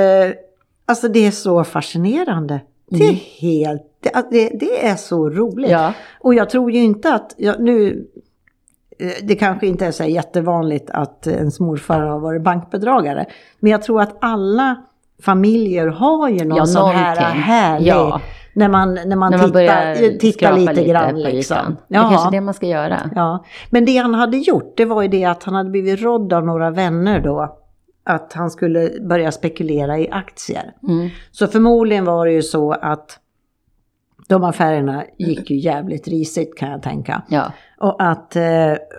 alltså det är så fascinerande. Det är helt, det, det, det är så roligt. Mm. Ja. Och jag tror ju inte att, ja, nu, det kanske inte är så jättevanligt att ens morfar har varit bankbedragare. Men jag tror att alla familjer har ju någon Ja, sån här härlig, Ja. när man, när man, När man tittar, eh, tittar lite, lite grann. Liksom. Det är kanske det man ska göra. Ja, men det han hade gjort det var ju det att han hade blivit rådd av några vänner då att han skulle börja spekulera i aktier. Mm. Så förmodligen var det ju så att de affärerna gick ju jävligt risigt kan jag tänka. Ja. Och att eh,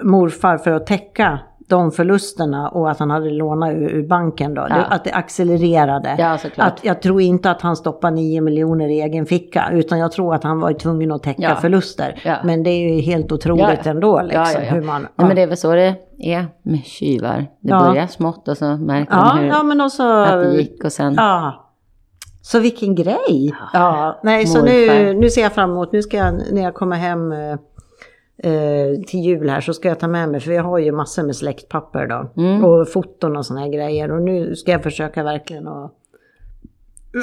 morfar för att täcka de förlusterna och att han hade lånat ur, ur banken då, Ja. att det accelererade. Ja. Att jag tror inte att han stoppade 9 miljoner i egen ficka utan jag tror att han var tvungen att täcka Ja. förluster. Ja. Men det är ju helt otroligt ändå liksom. Hur man, Nej, men det är väl så det är med tjuvar. Det Ja. börjar smått och så märker de hur, ja, men också... att det gick och sen... Ja. Så vilken grej! Ja, nej, så nu, nu ser jag fram emot, nu ska jag, när jag kommer hem eh, till jul här så ska jag ta med mig, för jag har ju massor med släktpapper då. Mm. Och foton och såna här grejer. Och nu ska jag försöka verkligen att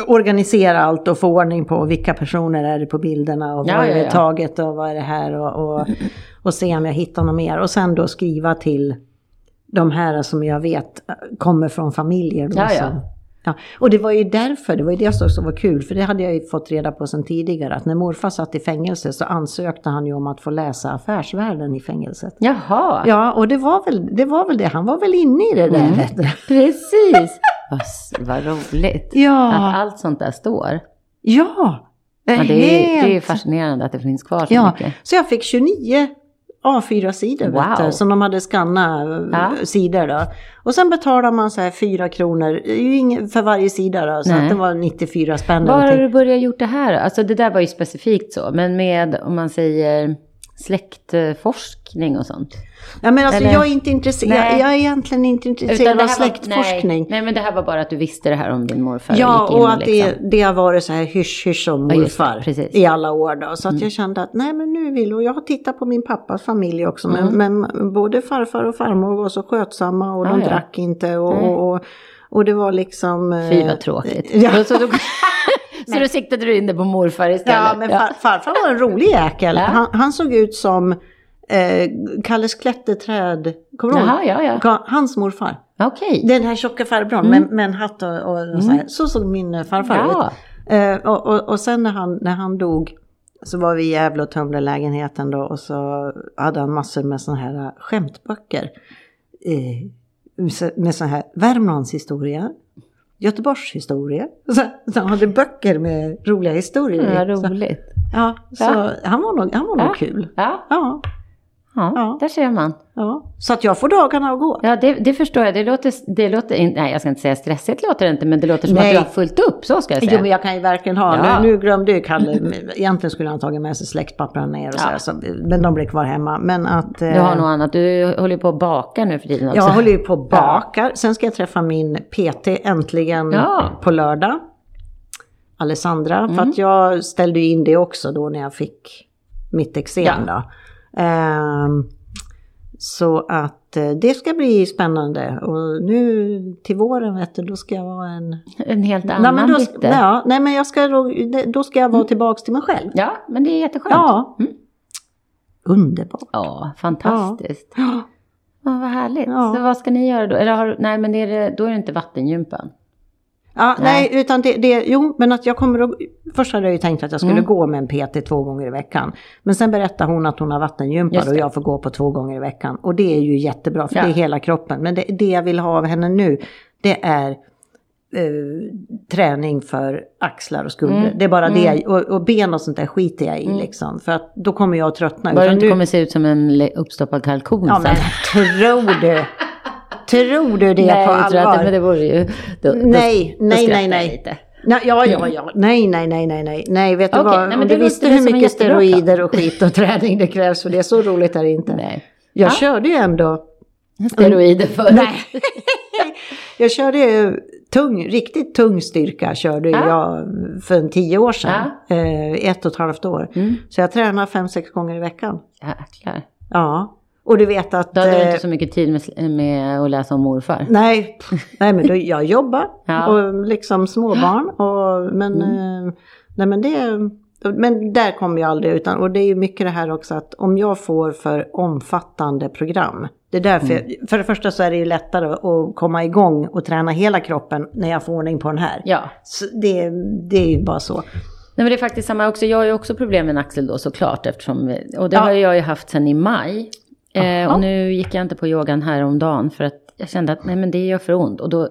organisera allt och få ordning på vilka personer är det på bilderna och Ja, vad är ja, det ja. taget och vad är det här och, och, och se om jag hittar något mer. Och sen då skriva till de här som jag vet kommer från familjer. Då, Ja, ja. Ja, och det var ju därför, det var ju det som var kul, för det hade jag ju fått reda på sedan tidigare, att när morfar satt i fängelse så ansökte han ju om att få läsa Affärsvärlden i fängelset. Jaha, Ja, och det var väl det, var väl det. han var väl inne i det där. Mm. [LAUGHS] precis. vad, vad roligt. Ja, Att allt sånt där står. ja. Det, är, det är fascinerande att det finns kvar så Ja, mycket. så jag fick 29 A4-sidor vet Wow. som de hade skannat eh, Ja. sidor då. Och sen betalar man så här 4 kronor för varje sida då, så det var 94 spänn. Var har du börjat gjort det här? Alltså det där var ju specifikt så, men med om man säger släktforskning och sånt. Ja, men alltså, Eller- jag är inte intresserad, jag, Nej. jag är egentligen inte intresserad av det var- släktforskning. Nej, nej, men det här var bara att du visste det här om din morfar. Ja, in och att liksom. det, det har varit så här hysch-hysch om Ja, det, morfar precis. Mm. i alla år då. Så att jag kände att nej men nu vill och jag har tittat på min pappas familj också. Men, Mm. men både farfar och farmor var så skötsamma och Ja, de ja. drack inte och, och, och, och det var liksom... eh, Fy vad tråkigt. Ja. [LAUGHS] Så, så, så då siktade du in det på morfar istället? Ja, men far, farfar var en rolig jäkel. Ja. Han, han såg ut som eh, Kalles klätterträd, kommer du ihåg? Ja, ja. Hans morfar. Okej. Den här tjocka farbrorn Mm. med, med en hatt och, och, och så här. Så såg min eh, farfar Ja. ut. Eh, och, och, och sen när han, när han dog så var vi i Gävle och tömde lägenheten då och så hade han massor med sådana här eh, skämtböcker. Eh, så- med sådana här Värmlands historia, Göteborgs historia. [LAUGHS] Så, så han hade böcker med roliga historier. Ja, Så- roligt. Ja, så Ja. han var nog, han var nog Ja. kul. Ja, Ja. Ja, där ser man. Ja. Så att jag får dagarna att gå. Ja, det, det förstår jag. Det låter, det låter in, nej jag ska inte säga stressigt låter det inte, men det låter som Nej. att du har fullt upp, så ska jag säga. Jo, men jag kan ju verkligen ha. Ja. Nu, nu glömde ju Kalle, egentligen skulle han tagit med sig släktpapperna ner och Ja. så, Men de blev kvar hemma. Men att... eh, Du har något annat, du håller ju på att baka nu för tiden också. Jag håller ju på och bakar. Sen ska jag träffa min PT äntligen. Mm. på lördag. Alessandra. För att jag ställde ju in det också då när jag fick mitt eksem Ja. Ehm, så att eh, det ska bli spännande. Och nu till våren vet du, då ska jag vara en... En helt Nej annan men, då, bitte. ja, nej, men jag ska, då, då ska jag vara tillbaks till mig själv. Ja, men det är jätteskönt. Ja. Mm. Underbart. Ja, fantastiskt. Ja. [GASPS] Ja, vad härligt. Ja. Så vad ska ni göra då? Eller har, nej, men är det, då är det inte vattengympan. Ja, Nej. nej, utan det, det, jo, men att jag kommer att, först hade jag ju tänkt att jag skulle Mm. gå med en PT två gånger i veckan. Men sen berättar hon att hon har vattengympa och jag får gå på två gånger i veckan. Och det är ju jättebra, för Ja. det är hela kroppen. Men det, det jag vill ha av henne nu, det är eh, träning för axlar och skulder. Mm. Det är bara Mm. det, och, och ben och sånt där skiter jag i liksom. För att då kommer jag att tröttna. Bara du inte nu- kommer se ut som en uppstoppad kalkon Ja, sen. men tror du? Tror du det nej, på allvar? det, men det vore ju... Då, Nej, då, nej, då nej, nej. Lite. Nej, ja, ja, ja. Nej, nej, nej, nej, nej. Nej, vet du vad? nej, men Om du visste hur mycket plan. steroider och skit och [LAUGHS] träning det krävs för det. Så roligt är det inte. Nej. Jag Ja. körde ju ändå... Steroider för. Nej. [LAUGHS] jag körde ju tung, riktigt tung styrka körde Ja. jag för en tio år sedan. Eh, ett och ett halvt år. Mm. Så jag tränar fem, sex gånger i veckan. Jäklar. Ja. Och du vet att... Då hade du eh, inte så mycket tid med, med att läsa om morfar. Nej, [LAUGHS] nej men då, jag jobbar Ja. och liksom småbarn. Och, men, eh, nej, men, det, men där kommer jag aldrig utan. Och det är ju mycket det här också att om jag får för omfattande program. Det är därför, jag, för det första så är det ju lättare att komma igång och träna hela kroppen när jag får ordning på den här. Ja. Så det, det är ju bara så. Nej men det är faktiskt samma också. Jag har ju också problem med en axel då såklart. Eftersom, och det Ja. har jag ju haft sedan i maj. Eh, och nu gick jag inte på yogan här om dagen för att jag kände att nej men det gör för ont. Och då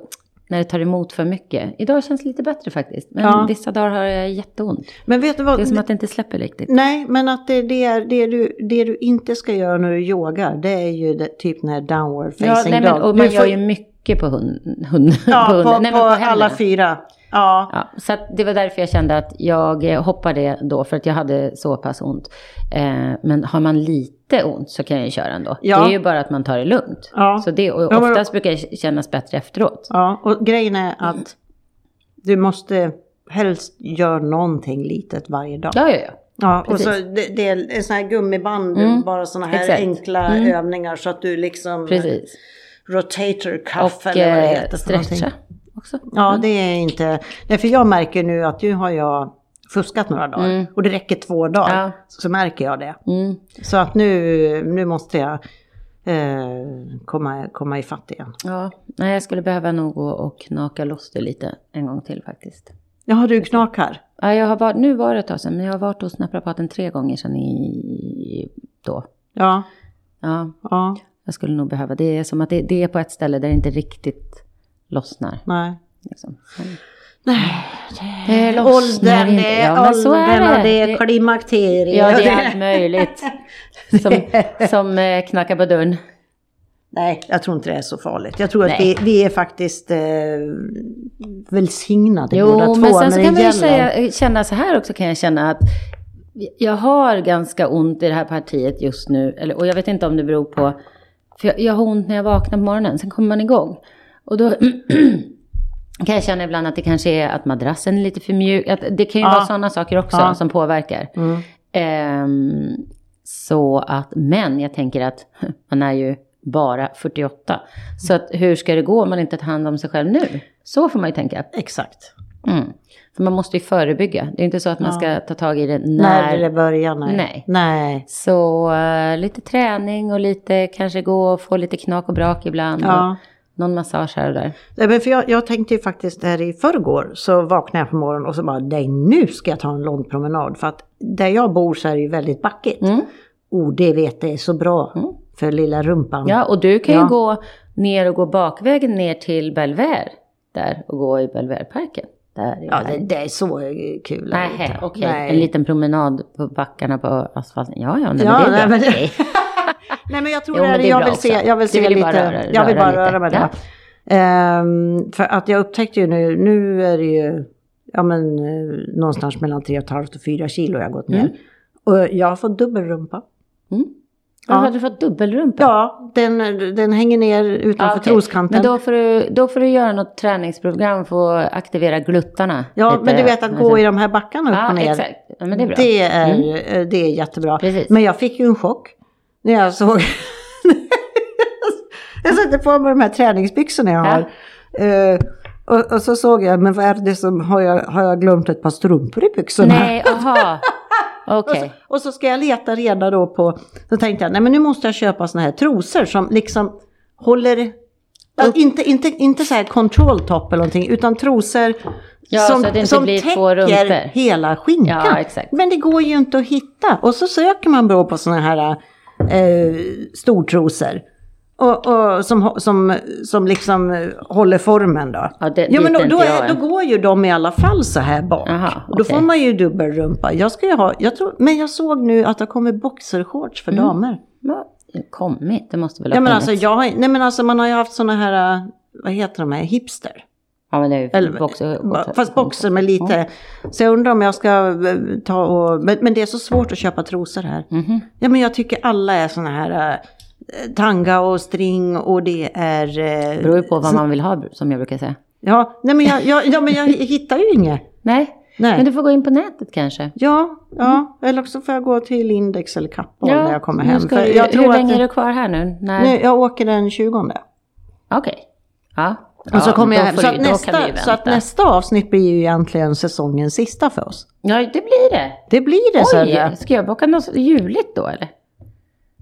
när det tar emot för mycket. Idag känns det lite bättre faktiskt. Men Ja. vissa dagar har jag jätteont. Men vet du vad? Det är som att det inte släpper riktigt. Nej, men att det, det, är, det, du, det du inte ska göra när du yogar, det är ju det, typ den här downward Ja, facing nej, men, och Du man gör får- ju mycket på hund, hund, Ja, på, hunden. på, Nej, men alla händerna. fyra. Ja. Ja, så det var därför jag kände att jag eh, hoppade då, för att jag hade så pass ont. Eh, men har man lite ont så kan jag ju köra ändå. Ja. Det är ju bara att man tar det lugnt. Ja. Så det, och oftast brukar det kännas bättre efteråt. ja, och grejen är att du måste helst göra någonting litet varje dag. Ja, ja, ja. Ja, och så det, det är sån här gummiband, Mm, bara såna här exakt. enkla Mm. övningar så att du liksom Precis. rotator cuff Och eller vad det eh, heter för någonting. Också. Ja, det är inte... Nej, för jag märker nu att nu har jag fuskat några dagar. Mm. Och det räcker två dagar. Ja. Så märker jag det. Mm. Så att nu, nu måste jag eh, komma, komma ifatt igen. Ja, nej, jag skulle behöva nog gå och knaka loss det lite en gång till faktiskt. Jaha, du knakar? Ja, jag har varit, nu var det ett tag sedan, men jag har varit hos naprapaten tre gånger sedan i, då. Ja. Ja, Ja. jag skulle nog behöva. Det är som att det, det är på ett ställe där det inte riktigt lossnar. Nej. Liksom. Nej, Det lossnar åldern, inte. det är Ja, men så är åldern och det. det är Det- klimakteriet. Ja, det [LAUGHS] är allt möjligt som, som eh, knackar på dörren. Nej, jag tror inte det är så farligt. Jag tror att vi, Nej. vi är faktiskt eh, välsignade Jo, båda två men sen så det kan man ju säga, känna så här också kan jag känna att jag har ganska ont i det här partiet just nu. Eller, och jag vet inte om det beror på, för jag, jag har ont när jag vaknar på morgonen, sen kommer man igång. Och då [CLEARS THROAT] kan jag känna ibland att det kanske är att madrassen är lite för mjuk. Att det kan ju Ja. vara sådana saker också Ja. som påverkar. Mm. Ehm, så att, men jag tänker att [LAUGHS] man är ju bara 48. Så att hur ska det gå om man inte tar hand om sig själv nu? Så får man ju tänka. Exakt. Mm. För man måste ju förebygga. Det är inte så att man Ja. ska ta tag i det När, när. det börjar, nej. Nej. nej. Så eh, lite träning och lite kanske gå och få lite knak och brak ibland. Ja. Och någon massage här och där. Nej, men för jag, jag tänkte ju faktiskt här i förrgår så vaknade jag på morgonen och så bara nej nu ska jag ta en lång promenad för att där jag bor så är det ju väldigt backigt. Mm. Oh det vet jag är så bra Mm. för lilla rumpan. Ja, och du kan ju Ja. gå ner och gå bakvägen ner till Belver. Där och gå i Belverparken. Där Ja, det. det, är så kul. Nej, inte. okej. Nej. En liten promenad på backarna på asfalten. Ja, ja, nej, Ja, men det är nej, men. [LAUGHS] Nej men jag tror Jo, det, det är jag bra vill se, jag vill se vill lite, röra- jag vill bara röra med det. Ja. Ehm, för att jag upptäckte ju nu, nu är det ju, ja men eh, någonstans mellan 3,5 och 4 kilo jag har gått ner. Mm. Och jag har fått dubbelrumpa. Mm. Ja. Har du fått dubbelrumpa? Ja, den, den hänger ner utanför Ja, okej. troskanten. Men då får, du, då får du göra något träningsprogram för att aktivera gluttarna. ja, lite. men du vet att gå i de här backarna upp Ja, och ner. exakt. Ja, men det är bra. Det är, Mm. det är jättebra. Precis. Men jag fick ju en chock när jag såg... [LAUGHS] jag satte på mig de här träningsbyxorna jag Ja. har. Eh, och, och så såg jag, men vad är det som, har jag, har jag glömt ett par strumpor i byxorna? Nej, aha. [LAUGHS] Och, Okej. så, och så ska jag leta reda då på, då tänkte jag, nej men nu måste jag köpa såna här trosor som liksom håller, ja, inte, inte, inte så här control top eller någonting, utan trosor Ja, som, som täcker hela skinkan. Ja. Men det går ju inte att hitta. Och så söker man då på såna här eh, stortrosor. Och, och som, som, som liksom eh, håller formen då. Ja, det- ja, men då, då, är, då går ju de i alla fall så här bak. Jaha, och då får man ju dubbelrumpa. Jag ska ju ha, jag tror, men jag såg nu att det kommer boxershorts för damer. Ja, Kommit, det måste väl ha Ja men kommit. alltså, jag, nej men alltså man har ju haft såna här, eh, vad heter de här, hipster. Ja, men det är ju Eller, boxer, ba- fast boxer med lite. Så jag undrar om jag ska eh, ta och, men, men det är så svårt att köpa trosor här. Mhm. Ja men jag tycker alla är såna här eh, tanga och string och det är... Eh, Det beror ju på vad man vill ha, som jag brukar säga. Ja, nej men jag, jag, ja, men jag hittar ju inget. Nej, Nej. men du får gå in på nätet kanske. Ja, ja, eller också får jag gå till Index eller Kappahl när jag kommer hem. ska jag hur tror länge att, är du kvar här nu? När... nu, jag åker den 20. Okej. Ja. Och så Ja, kommer jag hem. Så att, nästa, så att nästa avsnitt blir ju egentligen säsongens sista för oss. Ja, det blir det. Det blir det. Oj, ska jag boka något juligt då eller?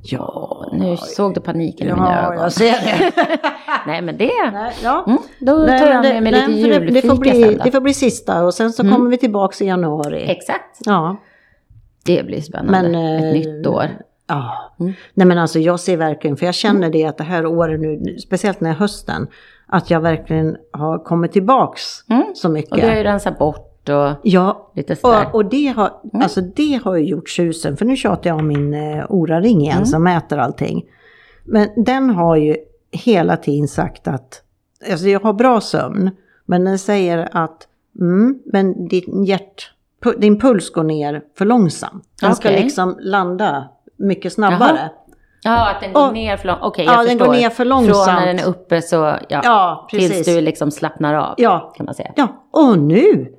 Ja, Nu såg du paniken i mina ja ögon. jag ser det. [LAUGHS] Nej, men det... Nej, ja. Mm, då Nej, tar jag med mig nej, lite för det, får julfika bli, sen då. det får bli sista och sen så Mm. kommer vi tillbaka i januari. Exakt. Ja. Det blir spännande. Men, Ett eh, nytt år. Ja, Mm. nej men alltså jag ser verkligen, för jag känner det att det här året nu, speciellt den här hösten, att jag verkligen har kommit tillbaks Mm. så mycket. Och du har ju rensat bort och Ja, lite sådär. och, och det, har, Mm. alltså det har ju gjort susen, för nu tjatar jag om min eh, Ora-ring igen Mm. som mäter allting. Men den har ju hela tiden sagt att, alltså jag har bra sömn, men den säger att, mm, men din hjärt, din puls går ner för långsamt. Den ska Okej. liksom landa mycket snabbare. Ja, att den går Och- ner för långt. Okej, Ja, jag den förstår. går ner för långsamt. Från när den är uppe så, ja. Ja, tills precis. du liksom slappnar av. Ja. Kan man säga. Ja, och nu!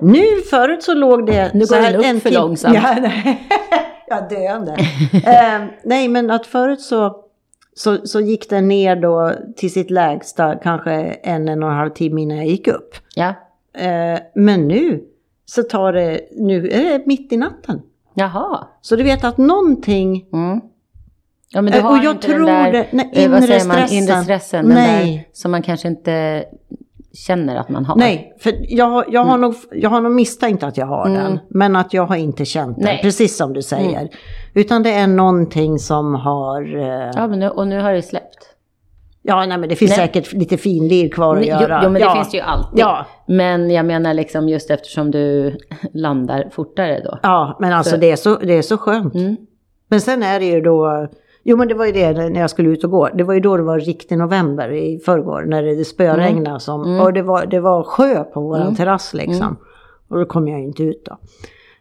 Nu, förut så låg det... Nu går den upp för tim- långsamt. Ja, nej. [LAUGHS] döende. eh, nej, men att förut så, så, så gick den ner då till sitt lägsta kanske en, en och en halv timme innan jag gick upp. Ja. Eh, men nu så tar det, nu är det mitt i natten. Jaha. Så du vet att någonting... Mm. Ja, men du Eh, har och jag inte tror den där, det- nej, eh, vad inre säger man, stressen. inre stressen. Den Nej. där som man kanske inte känner att man har. Nej, för jag, har- jag, har nog, jag har nog misstänkt att jag har Mm. den. Men att jag har inte känt den, Nej. Mm. precis som du säger. Utan det är någonting som har... eh, Ja, men nu, och nu har det släppt. Ja, nej men det finns Nej. säkert lite finlir kvar att Jo, göra. jo, men ja. det finns det ju alltid. Ja. Men jag menar liksom just eftersom du [LAUGHS] landar fortare då. Ja, men alltså Så- det är, så, det är så skönt. Mm. Men sen är det ju då... Jo men det var ju det när jag skulle ut och gå. Det var ju då det var riktig november i förrgår. När det spöregnade som. Mm. Och det var, det var sjö på våran Mm. terrass liksom. Och då kom jag inte ut då.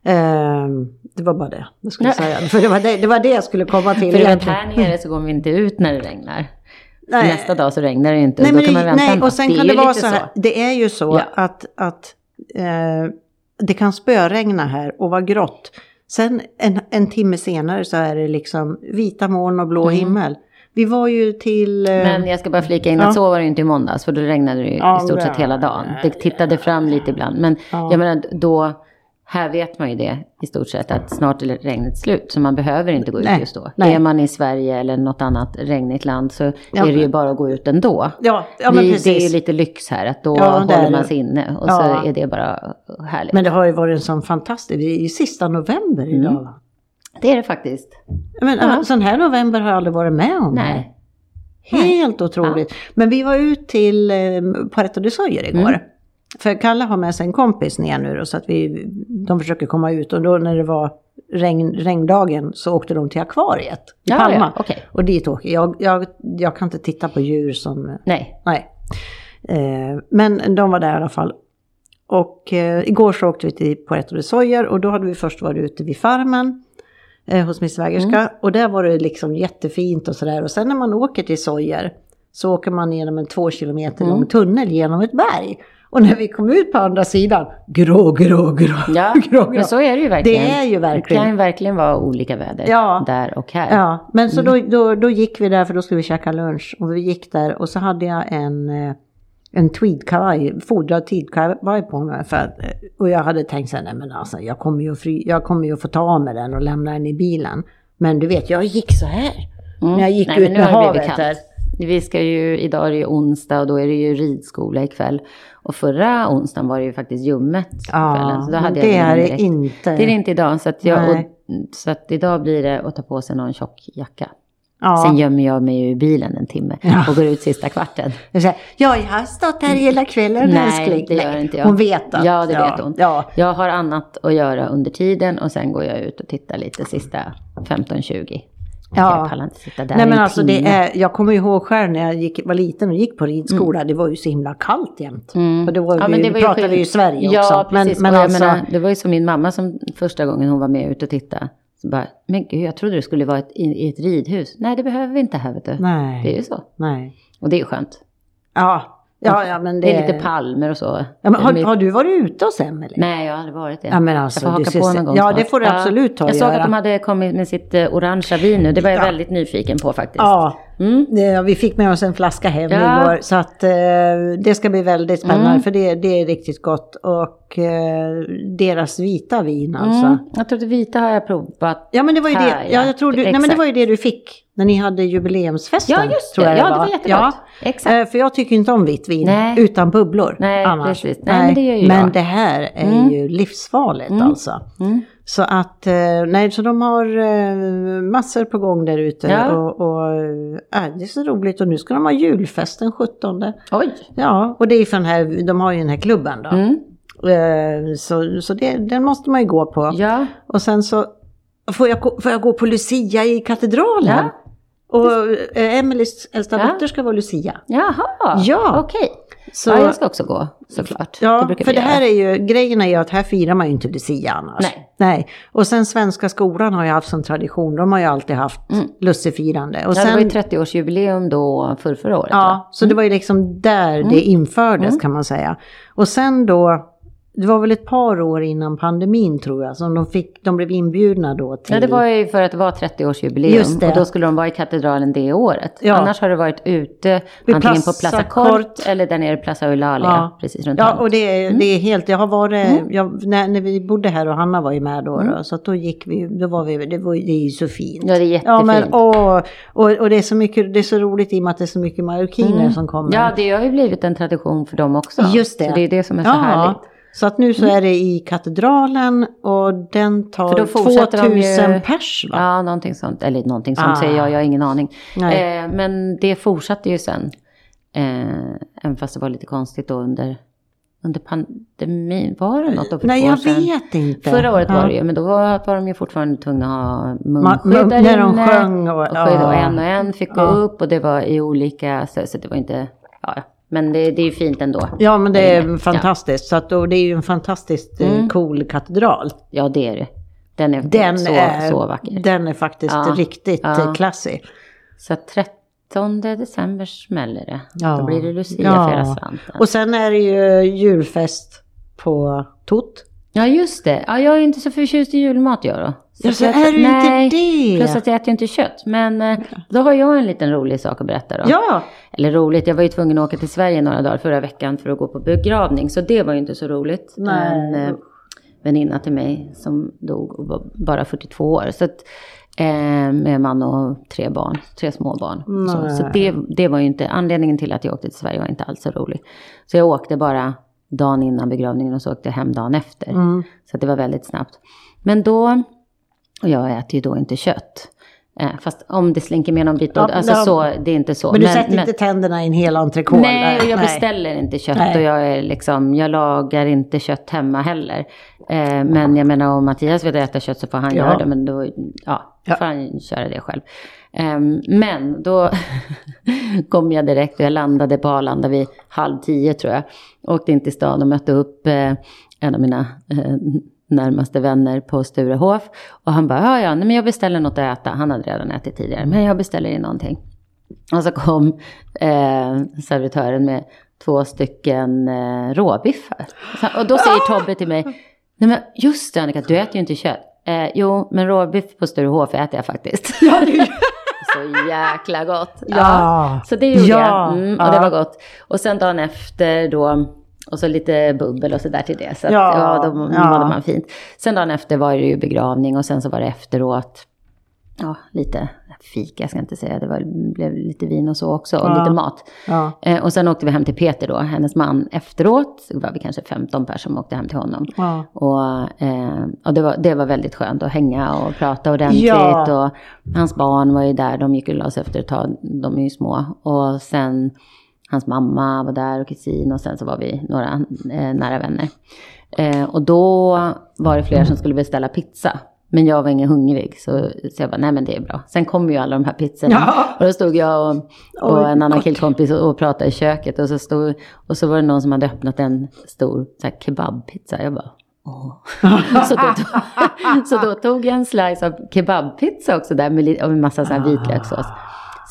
Ehm, det var bara det jag skulle säga. För det var det, det var det jag skulle komma till För egentligen. här nere så går vi inte ut när det regnar. Nej. Nästa dag så regnar det inte. Nej, och då kan det, man vänta nej och sen är kan det vara så här. Det är ju så Ja. att, att eh, det kan spöregna här och vara grått. Sen en, en timme senare så är det liksom vita moln och blå himmel. Vi var ju till... eh, Mm. Men jag ska bara flika in Ja. att så var det inte i måndags. För då regnade det ju Ja, i stort sett hela dagen. Det tittade fram lite ibland. Men Ja. jag menar då. Här vet man ju det i stort sett att snart är regnet slut. Så man behöver inte gå ut Nej, just då. nej. Är man i Sverige eller något annat regnigt land så Ja. är det ju bara att gå ut ändå. Ja, ja men Vi, precis. det är ju lite lyx här att då Ja, håller man sig inne och så är det bara härligt. Men det har ju varit en sån fantastisk... Det är ju sista november Mm. idag va? det är det faktiskt. Men Ja. sån här november har jag aldrig varit med om. Nej. Helt otroligt. Men vi var ut till eh, Puerto de Soyer igår. Mm. För Kalle har med sig en kompis ner nu då, så att vi, de försöker komma ut. Och då när det var regn, regndagen så åkte de till akvariet i Ja, Palma. ja, okej. Och dit åker jag. jag. Jag kan inte titta på djur som... Nej. Nej. Eh, men de var där i alla fall. Och eh, igår så åkte vi till Puerto de Soyer och då hade vi först varit ute vid farmen eh, hos min svägerska. Mm. Och där var det liksom jättefint och sådär. Och sen när man åker till Soyer så åker man genom en två kilometer Mm. lång tunnel genom ett berg. Och när vi kom ut på andra sidan, grå, grå, grå, Ja, [LAUGHS] grå, grå. men så är det ju verkligen. Det är ju Det verkligen. kan ju verkligen vara olika väder Ja. där och här. Ja, men så Mm. då, då, då gick vi där för då skulle vi käka lunch. Och vi gick där och så hade jag en, eh, en tweedkavaj, fodrad tweedkavaj på mig. För att, eh, och jag hade tänkt så här, nej men alltså jag kommer, ju fry, jag kommer ju få ta av mig den och lämna den i bilen. Men du vet, jag gick så här. Mm. När jag gick Nej, ut med det havet kallt. Vi ska ju, idag är det ju onsdag och då är det ju ridskola ikväll. Och förra onsdagen var det ju faktiskt ljummet. Ja, kvällen, så då hade det är det inte. Det är det inte idag. Så att, jag, och, så att idag blir det att ta på sig någon tjock jacka. Ja. Sen gömmer jag mig ju i bilen en timme Ja. och går ut sista kvarten. Ja, jag har stått här hela kvällen Nej, älskling. det gör inte jag. Hon vet att. Ja, det ja, vet hon. Ja, Jag har annat att göra under tiden och sen går jag ut och tittar lite sista 15-20. Ja. Jag pallar inte sitta där Nej men en alltså det är, jag kommer ihåg själv när jag gick, var liten och gick på ridskola, det var ju så himla kallt jämt. Mm. Och det var, Ja, vi, men det var ju pratade vi ju Sverige ja, också. precis. Men, men alltså, menar, det var ju som min mamma som första gången hon var med ut och tittade. Så bara, men gud, jag trodde det skulle vara ett, i, i ett ridhus. Nej, det behöver vi inte här, vet du. nej, Det är ju så. nej. Och det är ju skönt. Ja, ja, ja men det, Det är lite palmer och så. ja, men har, har du varit ute hos Emelie? Nej, jag har aldrig varit det. Ja, men alltså, jag får haka på se- någon gång Ja, snart. det får du absolut ta och Jag såg att de hade kommit med sitt eh, orangea vin nu. Det var jag Ja. väldigt nyfiken på faktiskt. Ja, Mm. det, vi fick med oss en flaska hem Ja. igår. Så att eh, det ska bli väldigt spännande Mm. för det, det är riktigt gott. Och eh, deras vita vin alltså. Mm. Jag trodde vita har jag provat. Ja men det var ju Här, det, ja, ja. jag tror du, nej, men det var ju det du fick när ni hade jubileumsfesten. Ja, just tror det. jag Ja, det var jättegott. Exakt. Eh, För jag tycker inte om vitt vin Nej. utan bubblor. Nej, annars. precis. Nej, men det gör ju Men jag. det här är Mm. ju livsfarligt Mm. alltså. Så att, eh, nej, så de har eh, massor på gång där ute. Ja. Och, och äh, det är så roligt och nu ska de ha julfest den 17. Oj. Ja, och det är för den här, de har ju den här klubben då. Mm. Eh, Så, så det, den måste man ju gå på. Ja. Och sen så får jag, får jag gå på Lucia i katedralen. Ja. Och eh, Emelies äldsta Ja. dotter ska vara Lucia. Jaha. Ja. Okej. Så, Ja, jag ska också gå såklart. ja, brukar för det här är ju, grejen är ju att här firar man ju inte Lucia annars. Nej. Nej. Och sen Svenska skolan har ju haft som tradition, de har ju alltid haft Mm. lussefirande. Och Ja, det sen, var ju 30-årsjubileum då för förra året. Ja, va? så det var ju liksom där det infördes Mm. kan man säga. Och sen då, det var väl ett par år innan pandemin tror jag, som de, fick, de blev inbjudna då till... Ja, det var ju för att det var 30-årsjubileum. Just det. Och då skulle de vara i katedralen det året. Ja. Annars har det varit ute, Vid antingen på Plaza Plaza Kort. Eller där nere i Plaza Eulalia. Ja. Precis runt Ja, och det, är- det är helt, jag har varit, Mm. jag, när, när vi bodde här och Hanna var ju med då, då så då gick vi, då var vi, det, var, det är ju så fint. Ja, det är jättefint. Ja, men åh, och, och det är så mycket, det är så roligt i och med att det är så mycket marockiner som kommer. Mm. Ja, det har ju blivit en tradition för dem också. Just det. Så det är det som är så härligt. Så att nu så är det i katedralen och den tar För då fortsätter de 2000 ju- pers va? Ja, någonting sånt. Eller någonting sånt Ah. säger jag, jag har ingen aning. Eh, men det fortsatte ju sen. Eh, även fast det var lite konstigt då under, under pandemin. Var det något då för Nej jag sedan? vet inte. Förra året Ja. var det ju, men då var, var de ju fortfarande tvungna att ha Ma- munskydd mun- där när de inne. sjöng och- och, och en och en fick gå Ja. upp och det var i olika, så, så det var inte, ja. Men det, det är ju fint ändå. Ja men det är fantastiskt. Så att, då, det är ju en fantastiskt eh, Mm. cool katedral. Ja, det är det. Den är Den, så, är, så vacker. den är faktiskt Ja. riktigt Ja. eh, classy. Så 13 december smäller det. Ja. Då blir det Lucia Ja. för hela slanten. Och sen är det ju julfest på Tot. Ja, just det. Ja, jag är inte så förtjust i julmat jag då. Ja, så är du nej, inte det? Plus att jag äter ju inte kött. Men eh, då har jag en liten rolig sak att berätta då. Ja, Eller roligt, jag var ju tvungen att åka till Sverige några dagar förra veckan för att gå på begravning. Så det var ju inte så roligt. Nej. En eh, väninna till mig som dog och var bara 42 år. Så att, eh, med man och tre barn, tre små barn. Så, så det, det var ju inte, anledningen till att jag åkte till Sverige var inte alls så rolig. Så jag åkte bara dagen innan begravningen och så åkte jag hem dagen efter. Mm. Så det var väldigt snabbt. Men då, och jag äter ju då inte kött. Eh, fast om det slinker med någon bit Ja, alltså ja. så, det är inte så. Men du sätter inte tänderna i en hel entrecote? Nej, och jag Nej. beställer inte kött Nej. och jag, är liksom, jag lagar inte kött hemma heller. Eh, men jag menar om Mattias vill äta kött så får han Ja. göra det, men då ja, Ja. får han köra det själv. Ehm, men då [LAUGHS] kom jag direkt och jag landade på Arlanda vid halv tio tror jag. Åkte in till stan och mötte upp eh, en av mina eh, närmaste vänner på Sturehof. Och han bara, ja ja, nej, men jag beställer något att äta. Han hade redan ätit tidigare, men jag beställer in någonting. Och så kom eh, servitören med två stycken eh, råbiffar. Och då säger Tobbe till mig, nej men just det Annika, du äter ju inte kött. Eh, jo, men råbiff på Sturehof äter jag faktiskt. [LAUGHS] [LAUGHS] så jäkla gott. Ja. Så det gjorde Ja, jag. Mm, och ja. det var gott. Och sen dagen efter då, och så lite bubbel och sådär till det. Så att, Ja, ja, då ja. mådde man fint. Sen dagen efter var det ju begravning och sen så var det efteråt, ja, lite fika, jag ska inte säga, det var, blev lite vin och så också, och Ja. lite mat. Ja. Eh, och sen åkte vi hem till Peter då, hennes man, efteråt. Det var vi kanske 15 personer som åkte hem till honom. Ja. Och, eh, och det, var, det var väldigt skönt att hänga och prata ordentligt. Ja. Och hans barn var ju där, de gick och la sig efter ett tag, de är ju små. Och sen hans mamma var där och kusin och sen så var vi några eh, nära vänner. Eh, och då var det flera som skulle beställa pizza. Men jag var ingen hungrig så, så jag bara, nej men det är bra. Sen kom ju alla de här pizzorna. Ja. Och då stod jag och, och Oj, en annan gott. killkompis och, och pratade i köket. Och så, stod, och så var det någon som hade öppnat en stor så här, kebabpizza. Jag bara, åh. [LAUGHS] så, då, tog- så då tog jag en slice av kebabpizza också där med, och en massa så här vitlökssås.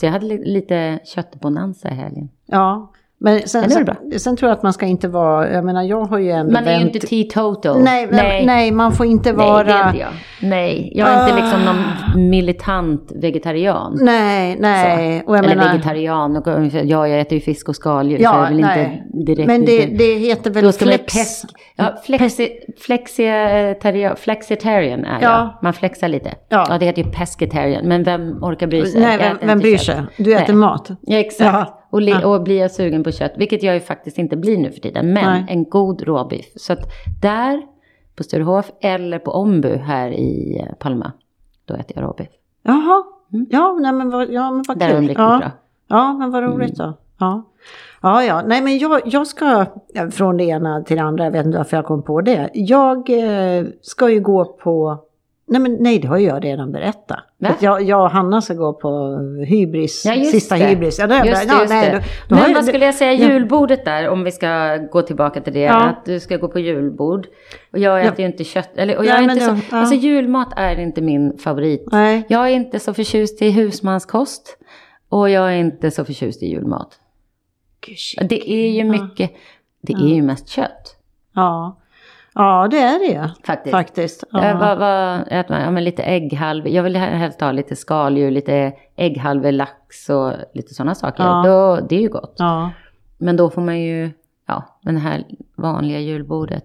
Så jag hade lite köttbonanza i helgen. ja. Men sen, är sen, sen tror jag att man ska inte vara, jag menar jag har ju ändå Man är ju inte teetotal. Nej, nej. nej, man får inte vara... Nej, det är inte jag. Nej, jag är inte liksom någon militant vegetarian. Nej, nej. Eller menar, vegetarian. Och, ja, jag äter ju fisk och skaldjur. så Ja, jag vill nej. inte direkt Men det, inte- det heter väl Då ska man flex... pesk... Ja, flexi, flexitarian, flexitarian är jag. Ja. Man flexar lite. Ja. Ja. det heter ju pescetarian. Men vem orkar bry sig? Nej, vem, vem bryr sig? Du äter Nej. mat. Ja, exakt. Ja. Och, Ja. och blir jag sugen på kött, vilket jag ju faktiskt inte blir nu för tiden. Men Nej. en god råbiff. Så att där, på Sturehof eller på Ombu här i eh, Palma, då äter jag råbiff. Jaha. Ja, nej, men vad, ja, men vad Där är de kul. riktigt ja. bra. Ja, men vad roligt då. Ja. Ja, ja, nej men jag, jag ska, ja, från det ena till det andra, jag vet inte varför jag kom på det. Jag eh, ska ju gå på, nej men nej det har jag redan berättat. Att jag, jag och Hanna ska gå på hybris, Ja, sista det. hybris. Ja, det Just det, berättat. just ja, nej, det. då- då Men vad skulle jag säga, Ja. julbordet där, om vi ska gå tillbaka till det. Ja. Att du ska gå på julbord. Och jag äter ju inte kött. Eller, och jag Nej, är inte så, ja. Alltså julmat är inte min favorit. Nej. Jag är inte så förtjust i husmanskost. Och jag är inte så förtjust i julmat. Det är ju mycket, det är ju mest kött. Ja. Ja, det är det Faktiskt. faktiskt. Ja. Vad, vad? Ja, men lite ägghalvor. Jag vill helst ha lite skaldjur, lite ägghalvor, lax och lite sådana saker. Ja. Då, det är ju gott. Ja. Men då får man ju, ja, men det här vanliga julbordet.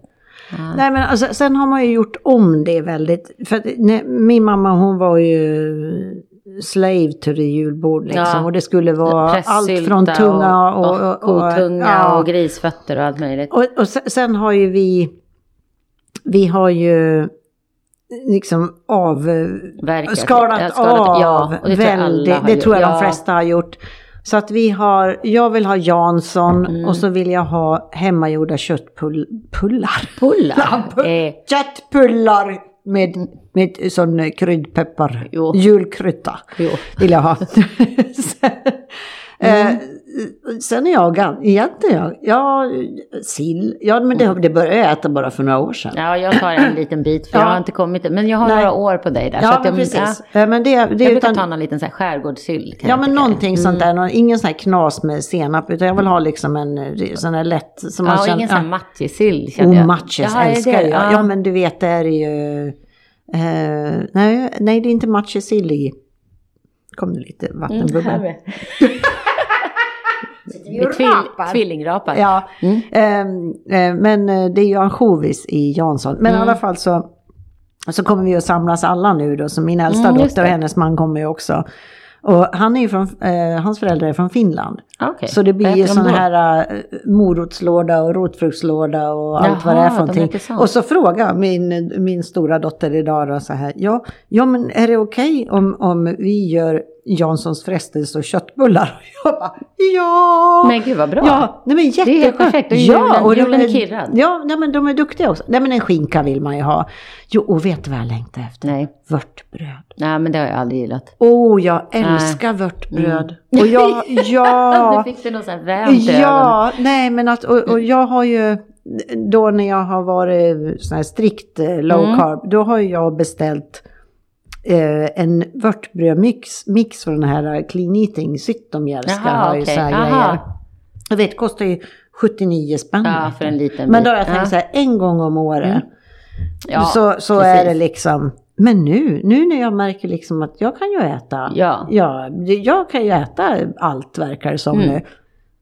Ja. Nej men alltså, sen har man ju gjort om det väldigt. För att, nej, min mamma hon var ju slave to the julbord liksom. Ja. Och det skulle vara allt från tunga och... och, och, kotunga ja. och grisfötter och allt möjligt. Och, och sen, sen har ju vi... Vi har ju liksom av... Verkar. Skalat, skalat- av ja, det tror väldigt. har Det tror jag de Ja. flesta har gjort. Så att vi har, jag vill ha Jansson Mm. och så vill jag ha hemmagjorda köttpullar. Pullar. [LAUGHS] Ja, Eh, Köttpullar med, med sån eh, kryddpeppar. Jo. Julkrydda jo. vill jag ha. [LAUGHS] [LAUGHS] sen, eh, sen är jag egentligen, jag, ja, sill, ja men det, det började jag äta bara för några år sedan. Ja, jag tar en liten bit för Ja. jag har inte kommit Men jag har Nej. några år på dig där. så Ja, att men jag, precis. Ja, Eh, Men det, det jag är brukar utan, ta någon liten så här skärgårdssill. kan Ja men någonting sånt Mm. där, någon, ingen sån här knas med senap utan jag vill ha liksom en eh, sån här lätt som man Ja, och känner. ingen sån här ja. matjessill kände Oh, jag. är det älskar det? jag. Ja. men du vet det är ju... Eh, nej, nej det är inte matjessill i. Kom det lite Mm, [LAUGHS] Tvill, rapar. tvillingrapar. Ja, Mm. ehm, eh, men eh, det är ju ansjovis i Jansson. Men i Mm. alla fall så, så kommer vi att samlas alla nu då. Så min äldsta Mm, dotter och hennes man kommer ju också. Och han är ju från, eh, hans föräldrar är från Finland. Ah, okej. Så det blir ju sån här äh, morotslåda och rotfruktslåda och allt vad det är Jaha, för någonting. Och så frågar min, min stora dotter idag då så här, ja, ja men är det okej om, om vi gör Janssons frestelse och köttbullar? Och [LAUGHS] jag bara, ja! Men gud vad bra. Ja, nej men jätteskönt. Det är helt perfekt. Och julen- och de julen är kirrad. Ja, nej men de är duktiga också. Nej men en skinka vill man ju ha. Jo, och vet du vad jag längtar efter? Nej. Vörtbröd. Nej, men det har jag aldrig gillat. Åh, jag älskar vörtbröd. Mm. Och jag, [LAUGHS] ja. Du fick det något så här vänt. Ja, nej men att, och, och jag har ju, då när jag har varit sån här strikt eh, low Mm. carb, då har jag beställt eh, en vörtbrödmix mix från den här Clean Eating, Zytomierska har ju okej. så här grejer. Jag vet, kostar ju 79 spänn. Ja, för en liten Men då har jag tänkt Ja. så här, en gång om året, Mm. Ja, så, så precis. är det liksom, men nu, nu när jag märker liksom att jag kan ju äta, Ja. ja jag kan ju äta allt verkar det som Mm. nu.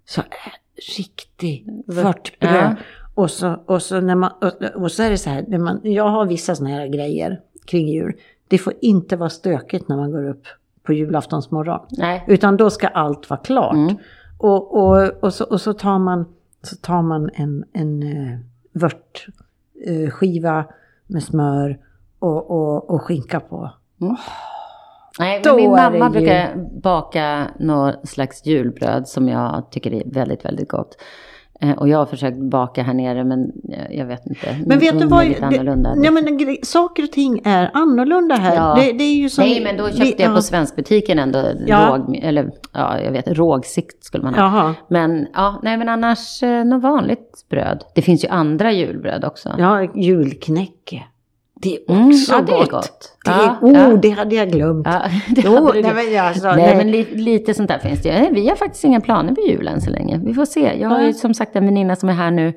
Så är riktig Vört- vörtbröd. ja. Och, så, och, så när man, och, och så är det så här, när man, jag har vissa såna här grejer kring jul. Det får inte vara stökigt när man går upp på julaftonsmorgon. Nej. Utan då ska allt vara klart. Mm. Och, och, och, så, och så tar man, så tar man en, en uh, vörtskiva uh, skiva med smör och, och, och skinka på. Nej, Då men min mamma brukar baka något slags julbröd som jag tycker är väldigt, väldigt gott. Eh, Och jag har försökt baka här nere men jag- jag vet inte. Men vet du vad? Det, ja, men saker och ting är annorlunda här. Ja. Det, det är ju som, Nej, men då köpte vi- jag ja. på svenskbutiken ändå Ja. råg, eller ja, jag vet, rågsikt skulle man ha. Jaha. Men ja, nej men annars eh, något vanligt bröd. Det finns ju andra julbröd också. Ja, julknäcke. Det är Mm, också ja, det är gott. gott. Det, Ja, oh, ja. det hade jag glömt. Ja, [LAUGHS] det Jo, hade nej, men alltså, nej, nej. men li, lite sånt där finns det Vi har faktiskt inga planer på julen så länge. Vi får se. Jag har ju som sagt en väninna som är här nu.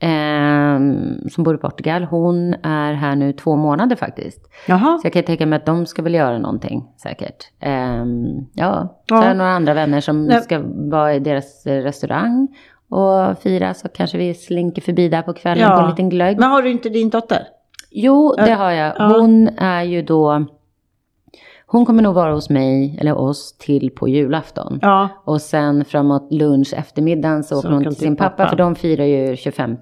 ehm, som bor i Portugal. Hon är här nu två månader faktiskt. Jaha. Så jag kan tänka mig att de ska väl göra någonting säkert. Ehm, ja, så har jag några andra vänner som Nej. ska vara i deras eh, restaurang och fira. Så kanske vi slinker förbi där på kvällen på en liten glögg. Men har du inte din dotter? Jo, det har jag. Ja. Hon är ju då... Hon kommer nog vara hos mig, eller oss, till på julafton. Ja. Och sen framåt lunch eftermiddagen så åker hon till sin pappa, pappa. för de firar ju 25.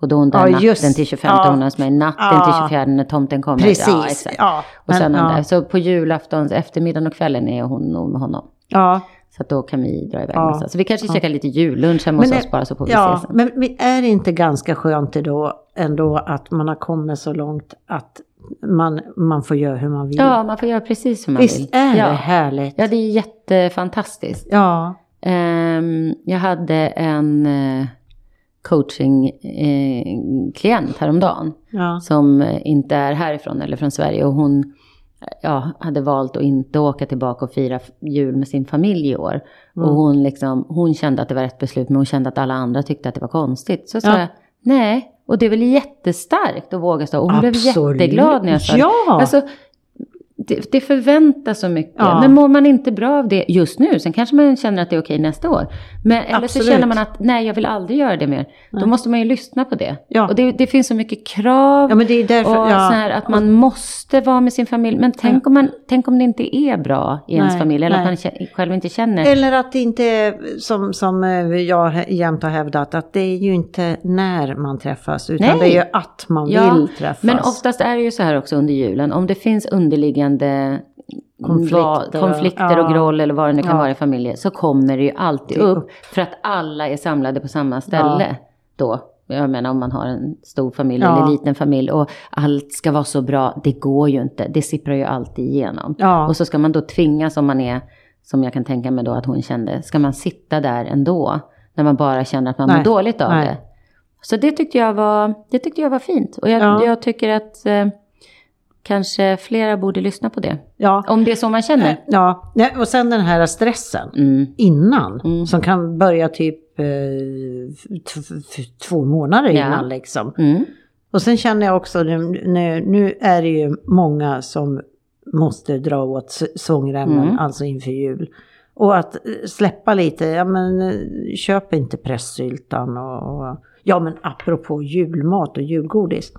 Och då hon där Ja, natten just. till 25, Ja. hon hos mig natten Ja. till 24 när tomten kommer. Precis. Ja, Och men, sen ja. där. Så på julaftons eftermiddagen och kvällen är hon nog med honom. Ja. Så att då kan vi dra iväg Ja. någonstans. Så vi kanske käkar lite jullunch hemma hos oss det- bara så får vi ja, se sen. men är det inte ganska skönt då, ändå att man har kommit så långt att man, man får göra hur man vill? Ja, man får göra precis som man Visst vill. är ja. det härligt? Ja, det är jättefantastiskt. Ja. Ehm, jag hade en coaching-klient häromdagen Ja. som eh, inte är härifrån eller från Sverige och hon eh, ja, hade valt att inte åka tillbaka och fira jul med sin familj i år. Mm. Och hon, liksom, hon kände att det var rätt beslut men hon kände att alla andra tyckte att det var konstigt. Så sa Ja. jag, nej, och det är väl jättestarkt att våga stå. Och hon blev Absolut. jätteglad när jag sa. Ja. Alltså, det, det förväntas så mycket. Ja. Men mår man inte bra av det just nu, sen kanske man känner att det är okej nästa år. Men, eller så Absolut. känner man att nej, jag vill aldrig göra det mer. Då måste man ju lyssna på det. Ja. Och det, det finns så mycket krav. Ja, men det är därför... och ja. så här att man måste vara med sin familj. Men tänk, om, man, tänk om det inte är bra i ens Nej, familj. Eller nej. att man själv inte känner. Eller att det inte är som, som eh, jag jämt har hävdat, att det är ju inte när man träffas, utan Nej. det är ju att man vill träffas. Men oftast är det ju så här också under julen. Om det finns underliggande Konflikter konflikter, och- konflikter och ja. groll eller vad det nu kan Ja. vara i familjer. Så kommer det ju alltid upp. För att alla är samlade på samma ställe då. Jag menar om man har en stor familj Ja. eller liten familj och allt ska vara så bra. Det går ju inte. Det sipprar ju alltid igenom. Ja. Och så ska man då tvingas om man är, som jag kan tänka mig då att hon kände, ska man sitta där ändå? När man bara känner att man Nej. mår dåligt av Nej. det. Så det tyckte jag var, det tyckte jag var fint. Och jag, Ja. jag tycker att eh, kanske flera borde lyssna på det. Ja. Om det är så man känner. Ja, nej, och sen den här stressen Mm. innan, Mm. som kan börja typ eh, två månader Ja. innan liksom. Mm. Och sen känner jag också, nu, nu, är det ju många som måste dra åt svångremmen, Mm. alltså inför jul. Och att eh, släppa lite, ja men eh, köp inte pressyltan och, och ja men apropå julmat och julgodis.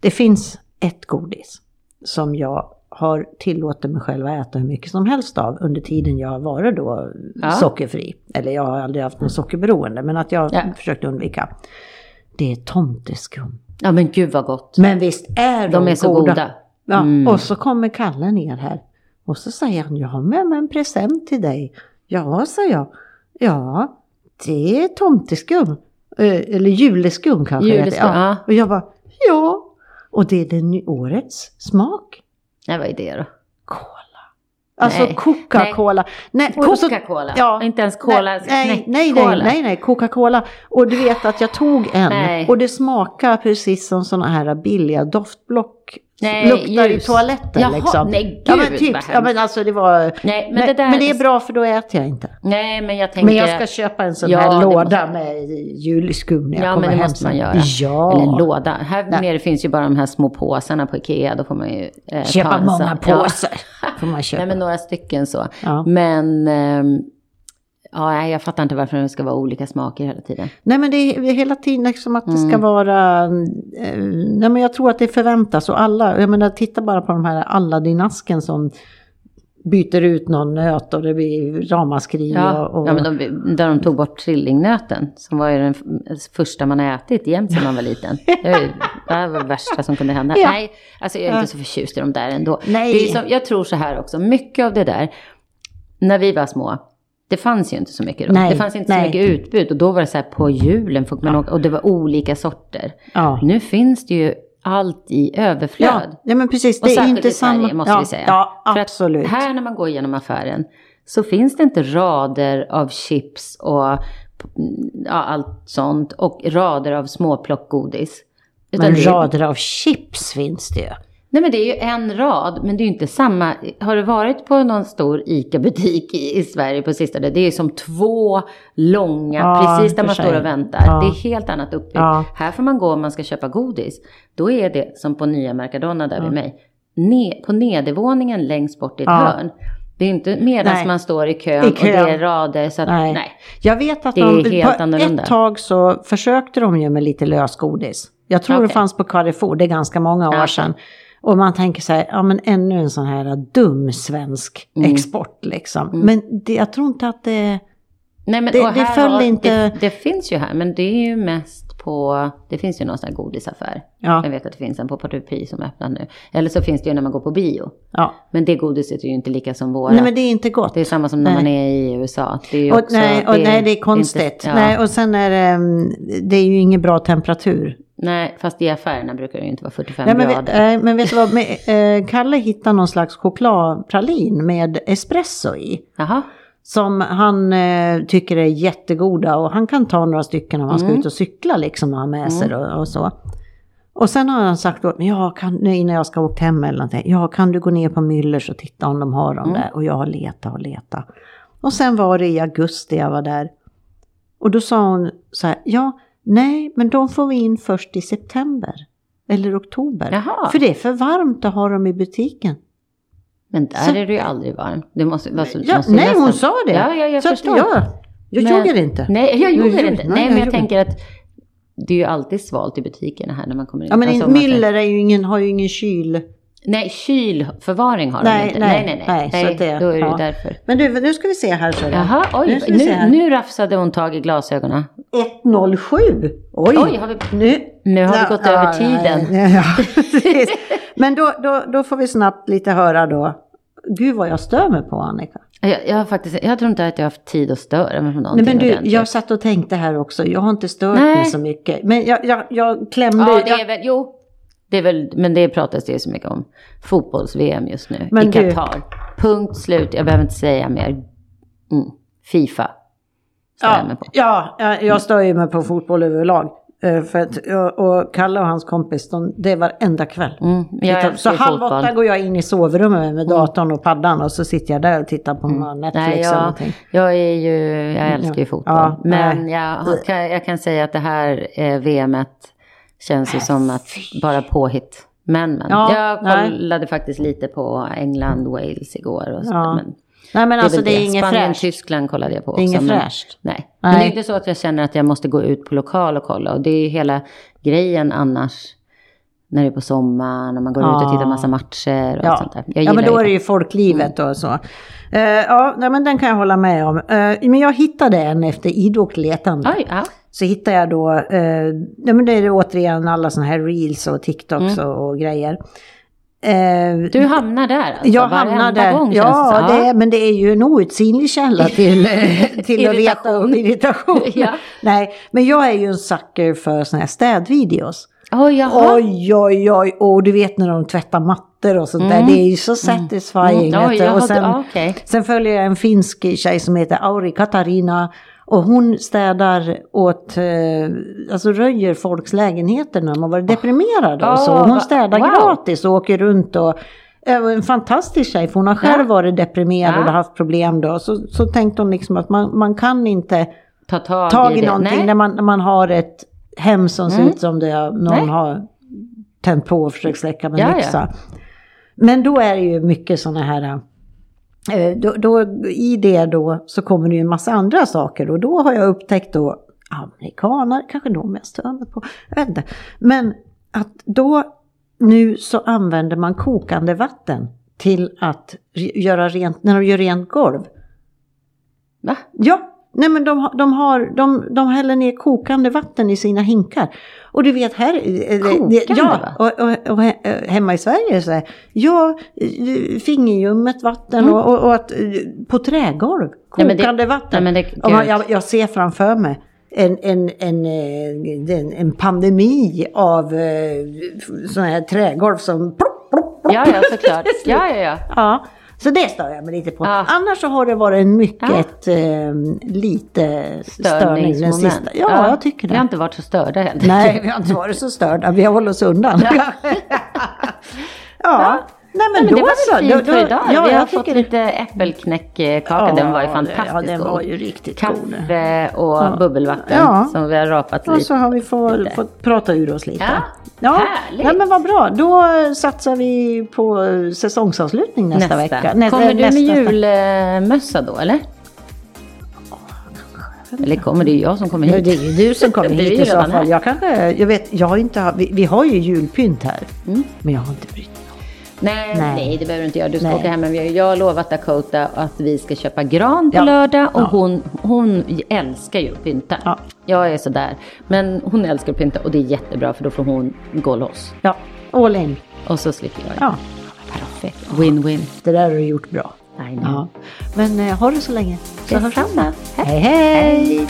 Det finns ett godis som jag har tillåtit mig själv att äta hur mycket som helst av under tiden jag har varit då Ja. sockerfri. Eller jag har aldrig haft något sockerberoende men att jag Ja. försökt undvika. Det är tomteskum. Ja men gud vad gott. Men visst är de, De är så goda. Ja, Mm. och så kommer Kalle ner här. Och så säger han, jag har med mig en present till dig. Ja, sa jag. Ja, det är tomteskum. Eh, Eller juleskum kanske. Juleskum, ja. Och jag bara, ja. Och det är den årets smak. Nej vad är det då? Cola. Alltså Nej. Coca-Cola. Nej. Coca-Cola? Ja. Inte ens cola? Nej, nej, nej, cola. nej, nej, nej, Coca-Cola. Och du vet att jag tog en Nej. och det smakar precis som sådana här billiga doftblock. Nej, luktar ljus. i toaletten Jaha, liksom. nej, ja, men gud, typ, vad ja men alltså det var... Nej, men nej, det där- men det är bra för då äter jag inte. Nej men jag tänker... Men jag ska köpa en sån Ja, här låda måste- med julskum när jag Ja kommer men det hem måste man göra. Ja. Eller en låda. Här Nej. nere finns ju bara de här små påsarna på Ikea. Då får man ju eh, Köpa många sån. Ja. påsar. Får man [LAUGHS] köpa. Nej men några stycken så. Ja. Men ehm, ja, jag fattar inte varför det ska vara olika smaker hela tiden. Nej men det är hela tiden liksom att det ska Mm. vara, eh, nej men jag tror att det förväntas och alla, jag menar titta bara på de här Aladdin-asken som byter ut någon nöt och det blir ramaskri Ja, och, och ja men de, där de tog bort trillingnöten. Som var ju den första man ätit jämt sedan man var liten. [LAUGHS] Det var ju det var det värsta som kunde hända. Ja. Nej, alltså jag är inte så förtjust i de där ändå. Nej. Det är som, jag tror så här också, mycket av det där, när vi var små, det fanns ju inte så mycket då. Nej, det fanns inte nej. så mycket utbud och då var det så här på julen fick man åka, och det var olika sorter. ja. Nu finns det ju allt i Ja, överflöd. ja men precis, Och det är inte i Sverige samma. måste ja, vi säga. Ja, För att absolut. Här när man går igenom affären så finns det inte rader av chips och ja, allt sånt och rader av småplockgodis. Men rader av chips finns det ju. Nej men det är ju en rad, men det är ju inte samma. Har du varit på någon stor ICA-butik i, i Sverige på sistone? Det är ju som två långa, Ja, precis där man sig. står och väntar. Ja. Det är helt annat uppbyggt. Ja. Här får man gå om man ska köpa godis. Då är det som på nya Mercadona där vid mig. Ne- på nedervåningen längst bort i ett hörn. Det är inte medan Nej. man står i kön, I och kön. det är rader. Så att, nej. Nej. Jag vet att Det är de, helt på annorlunda. ett tag så försökte de ju med lite lösgodis. Jag tror det Okej. fanns på Carrefour, det är ganska många år okej. sedan. Och man tänker så här, ja men ännu en sån här dum svensk Mm. export liksom. Men det, jag tror inte att det... Nej, men, Det- det föll har, inte- Det, det finns ju här, men det är ju mest på... Det finns ju någon sån här godisaffär. Ja, Jag vet att det finns en på Portupi som öppnar nu. Eller så finns det ju när man går på bio. ja. Men det godiset är ju inte lika som våra. Nej men det är inte gott. Det är samma som när Nej. man är i USA. Det är och, också, nej, och, nej, det är inte- konstigt. ja. Nej, och sen är det, mm, det är ju ingen bra temperatur. Nej, fast i affärerna brukar det ju inte vara 45 Ja, men, grader. eh, men vet du vad, med, eh, Kalle hittade någon slags chokladpralin med espresso i. Jaha. Som han eh, tycker är jättegoda och han kan ta några stycken om han ska Mm. ut och cykla liksom och ha med sig och, och så. Och sen har han sagt åt mig, ja, kan, nu innan jag ska åka hem eller någonting, ja kan du gå ner på Müllers och titta om de har dem Mm. där? Och jag har letat och letat. Och sen var det i augusti jag var där. Och då sa hon så här, ja, nej, men de får vi in först i september. Eller oktober. Jaha. För det är för varmt att ha dem i butiken. Men där Så- är det ju aldrig varmt. Det måste, alltså, Ja, måste nej, nästan- hon sa det. Ja, ja jag så förstår. Att, jag Men- ljuger inte. Nej, jag Jag ljuger- inte. nej, Nej, jag men jag ljuger. tänker att det är ju alltid svalt i butikerna här när man kommer in. Ja, men Alltså, säger- Müller är ju ingen, har ju ingen kyl. Nej, kylförvaring har de Nej, inte. nej, nej, nej. nej, så att det- då är det ja. därför. Men du, nu ska vi se här. Så Jaha, Nu oj, här. nu, nu rafsade hon tag i glasögonen. 107. Oj, Oj, har vi- nu, Nu har vi gått över tiden. nej, Ja, [LAUGHS] precis. Men då, då, då får vi snabbt lite höra då. Gud vad jag stör mig på Annika. Jag, jag, faktiskt, jag tror inte att jag har haft tid att störa mig på Nej, någonting men du, ordentligt. jag satt och tänkte här också. Jag har inte stört Nej. mig så mycket. Men jag, jag, jag klämde. Ja, det jag, är väl, jo. Det är väl, men det pratas det ju så mycket om. Fotbolls-VM just nu Men i Qatar. Punkt slut, jag behöver inte säga mer. Mm. Fifa. ja, ja, jag- stör ju mig på fotboll överlag. Eh, För att, och- Kalle och hans kompis, de, det är varenda kväll. Mm, jag så halv fotboll. åtta går jag in i sovrummet med datorn och paddan och så sitter jag där och tittar på någon Netflix Nej, eller jag, någonting. jag är ju, jag älskar ju fotboll. ja, men jag, jag kan säga att det här eh, VMet känns ju som att bara påhitt. Men, men. Ja, jag nej. kollade faktiskt lite på England, Wales igår. Och så, Ja. men Nej men alltså väl det är inget Spanien, fräscht. Tyskland kollade jag på Det är också. inget men- fräscht. Nej. men det Nej. är inte så att jag känner att jag måste gå ut på lokal och kolla. Och det är ju hela grejen annars. När det är på sommaren och man går ut och tittar massa matcher och Ja, sånt där. Jag ja men då är det det. ju folklivet och så. Eh, ja, men den kan jag hålla med om. Eh, men jag hittade en efter idogt letande. Oj, ja. Så hittade jag då, eh, ja, men det är återigen alla sådana här reels och TikToks Mm. och, och grejer. Eh, Du hamnar där alltså? jag hamnar där. Gång, ja, känns det, det är, men det är ju en outsinlig källa [LAUGHS] till, till att reta och irritation. [LAUGHS] Ja. Nej, men jag är ju en sucker för sådana här städvideos. Oj, jaha. Oj, oj, oj, och du vet när de tvättar mattor och sånt där. Det är ju så satisfying. Mm. Oj, du. jaha, och sen, okej. sen följer jag en finsk tjej som heter Auri Katarina. Och hon städar åt, eh, alltså röjer folks lägenheter när man varit deprimerade och så. Ah, Hon städar wow. gratis och åker runt och eh, en fantastisk tjej för hon har själv Ja. varit deprimerad Ja. och haft problem då. Så, så tänkte hon liksom att man, man kan inte Ta tag, tag i det. någonting när man, när man har ett hem som ser Mm. ut som det någon Nej. har tänt på och försökt släcka med Ja, ja. yxa. Men då är det ju mycket sådana här eh, då, då, I det då så kommer det ju en massa andra saker och då har jag upptäckt då amerikaner, kanske de jag stör mig på, jag vet inte. Men att då nu så använder man kokande vatten till att göra rent, när de gör rent golv. Va? Ja, nej men de, har- de, har, de, de häller ner kokande vatten i sina hinkar. Och du vet här... eh, det- Kokande, ja, och, och, och eh, hemma i Sverige så här, ja, eh, fingerljummet vatten och, och, och att, eh, på trägolv, Mm. Nej, men det- kokande vatten. men det- jag, jag ser framför mig en, en, en, en, en pandemi av sådana här trägolv som plopp, plopp, plopp. Ja, ja, såklart. [LAUGHS] Ja, ja, ja. Ja, så det stör jag mig lite på. Ja. Annars så har det varit en mycket eh, lite störning den sista. Ja, jag tycker Vi har det. inte varit så störda helt Nej, vi har inte varit så störda. Vi har hållit oss undan. Ja, [LAUGHS] nej men, Men då det var så. fint Då, för idag. ja, vi har fått tycker lite äppelknäckkaka. den var ju Ja, fantastisk Ja, den var ju riktigt god. Kaffe och bubbelvatten Ja. som vi har rapat Och lite. så har vi få, lite. fått prata ur oss lite. Ja, härligt. Nej, men vad bra. Då satsar vi på säsongsavslutning nästa, vecka. Nästa- kommer du med nästa- julmössa då eller? Eller kommer det är jag som kommer Ja, hit? det är ju du som kommer [LAUGHS] hit i så fall. Jag kanske, jag vet, jag har inte, vi, vi har ju julpynt här. Men jag har inte brytt. Nej, Nej. nej, det behöver du inte göra. Du ska Nej. åka hem. Men jag har lovat Dakota att vi ska köpa gran på Ja. lördag. Och Ja. hon, hon älskar ju att pynta. Ja. Jag är sådär. Men hon älskar att pynta och det är jättebra för då får hon gå loss. Ja, all in. Och så slipper jag. Ja, Perfekt. Win-win. det där har du gjort bra. Ja. Men eh, ha det så länge. Så hörs vi. Detsamma. Hej, hej!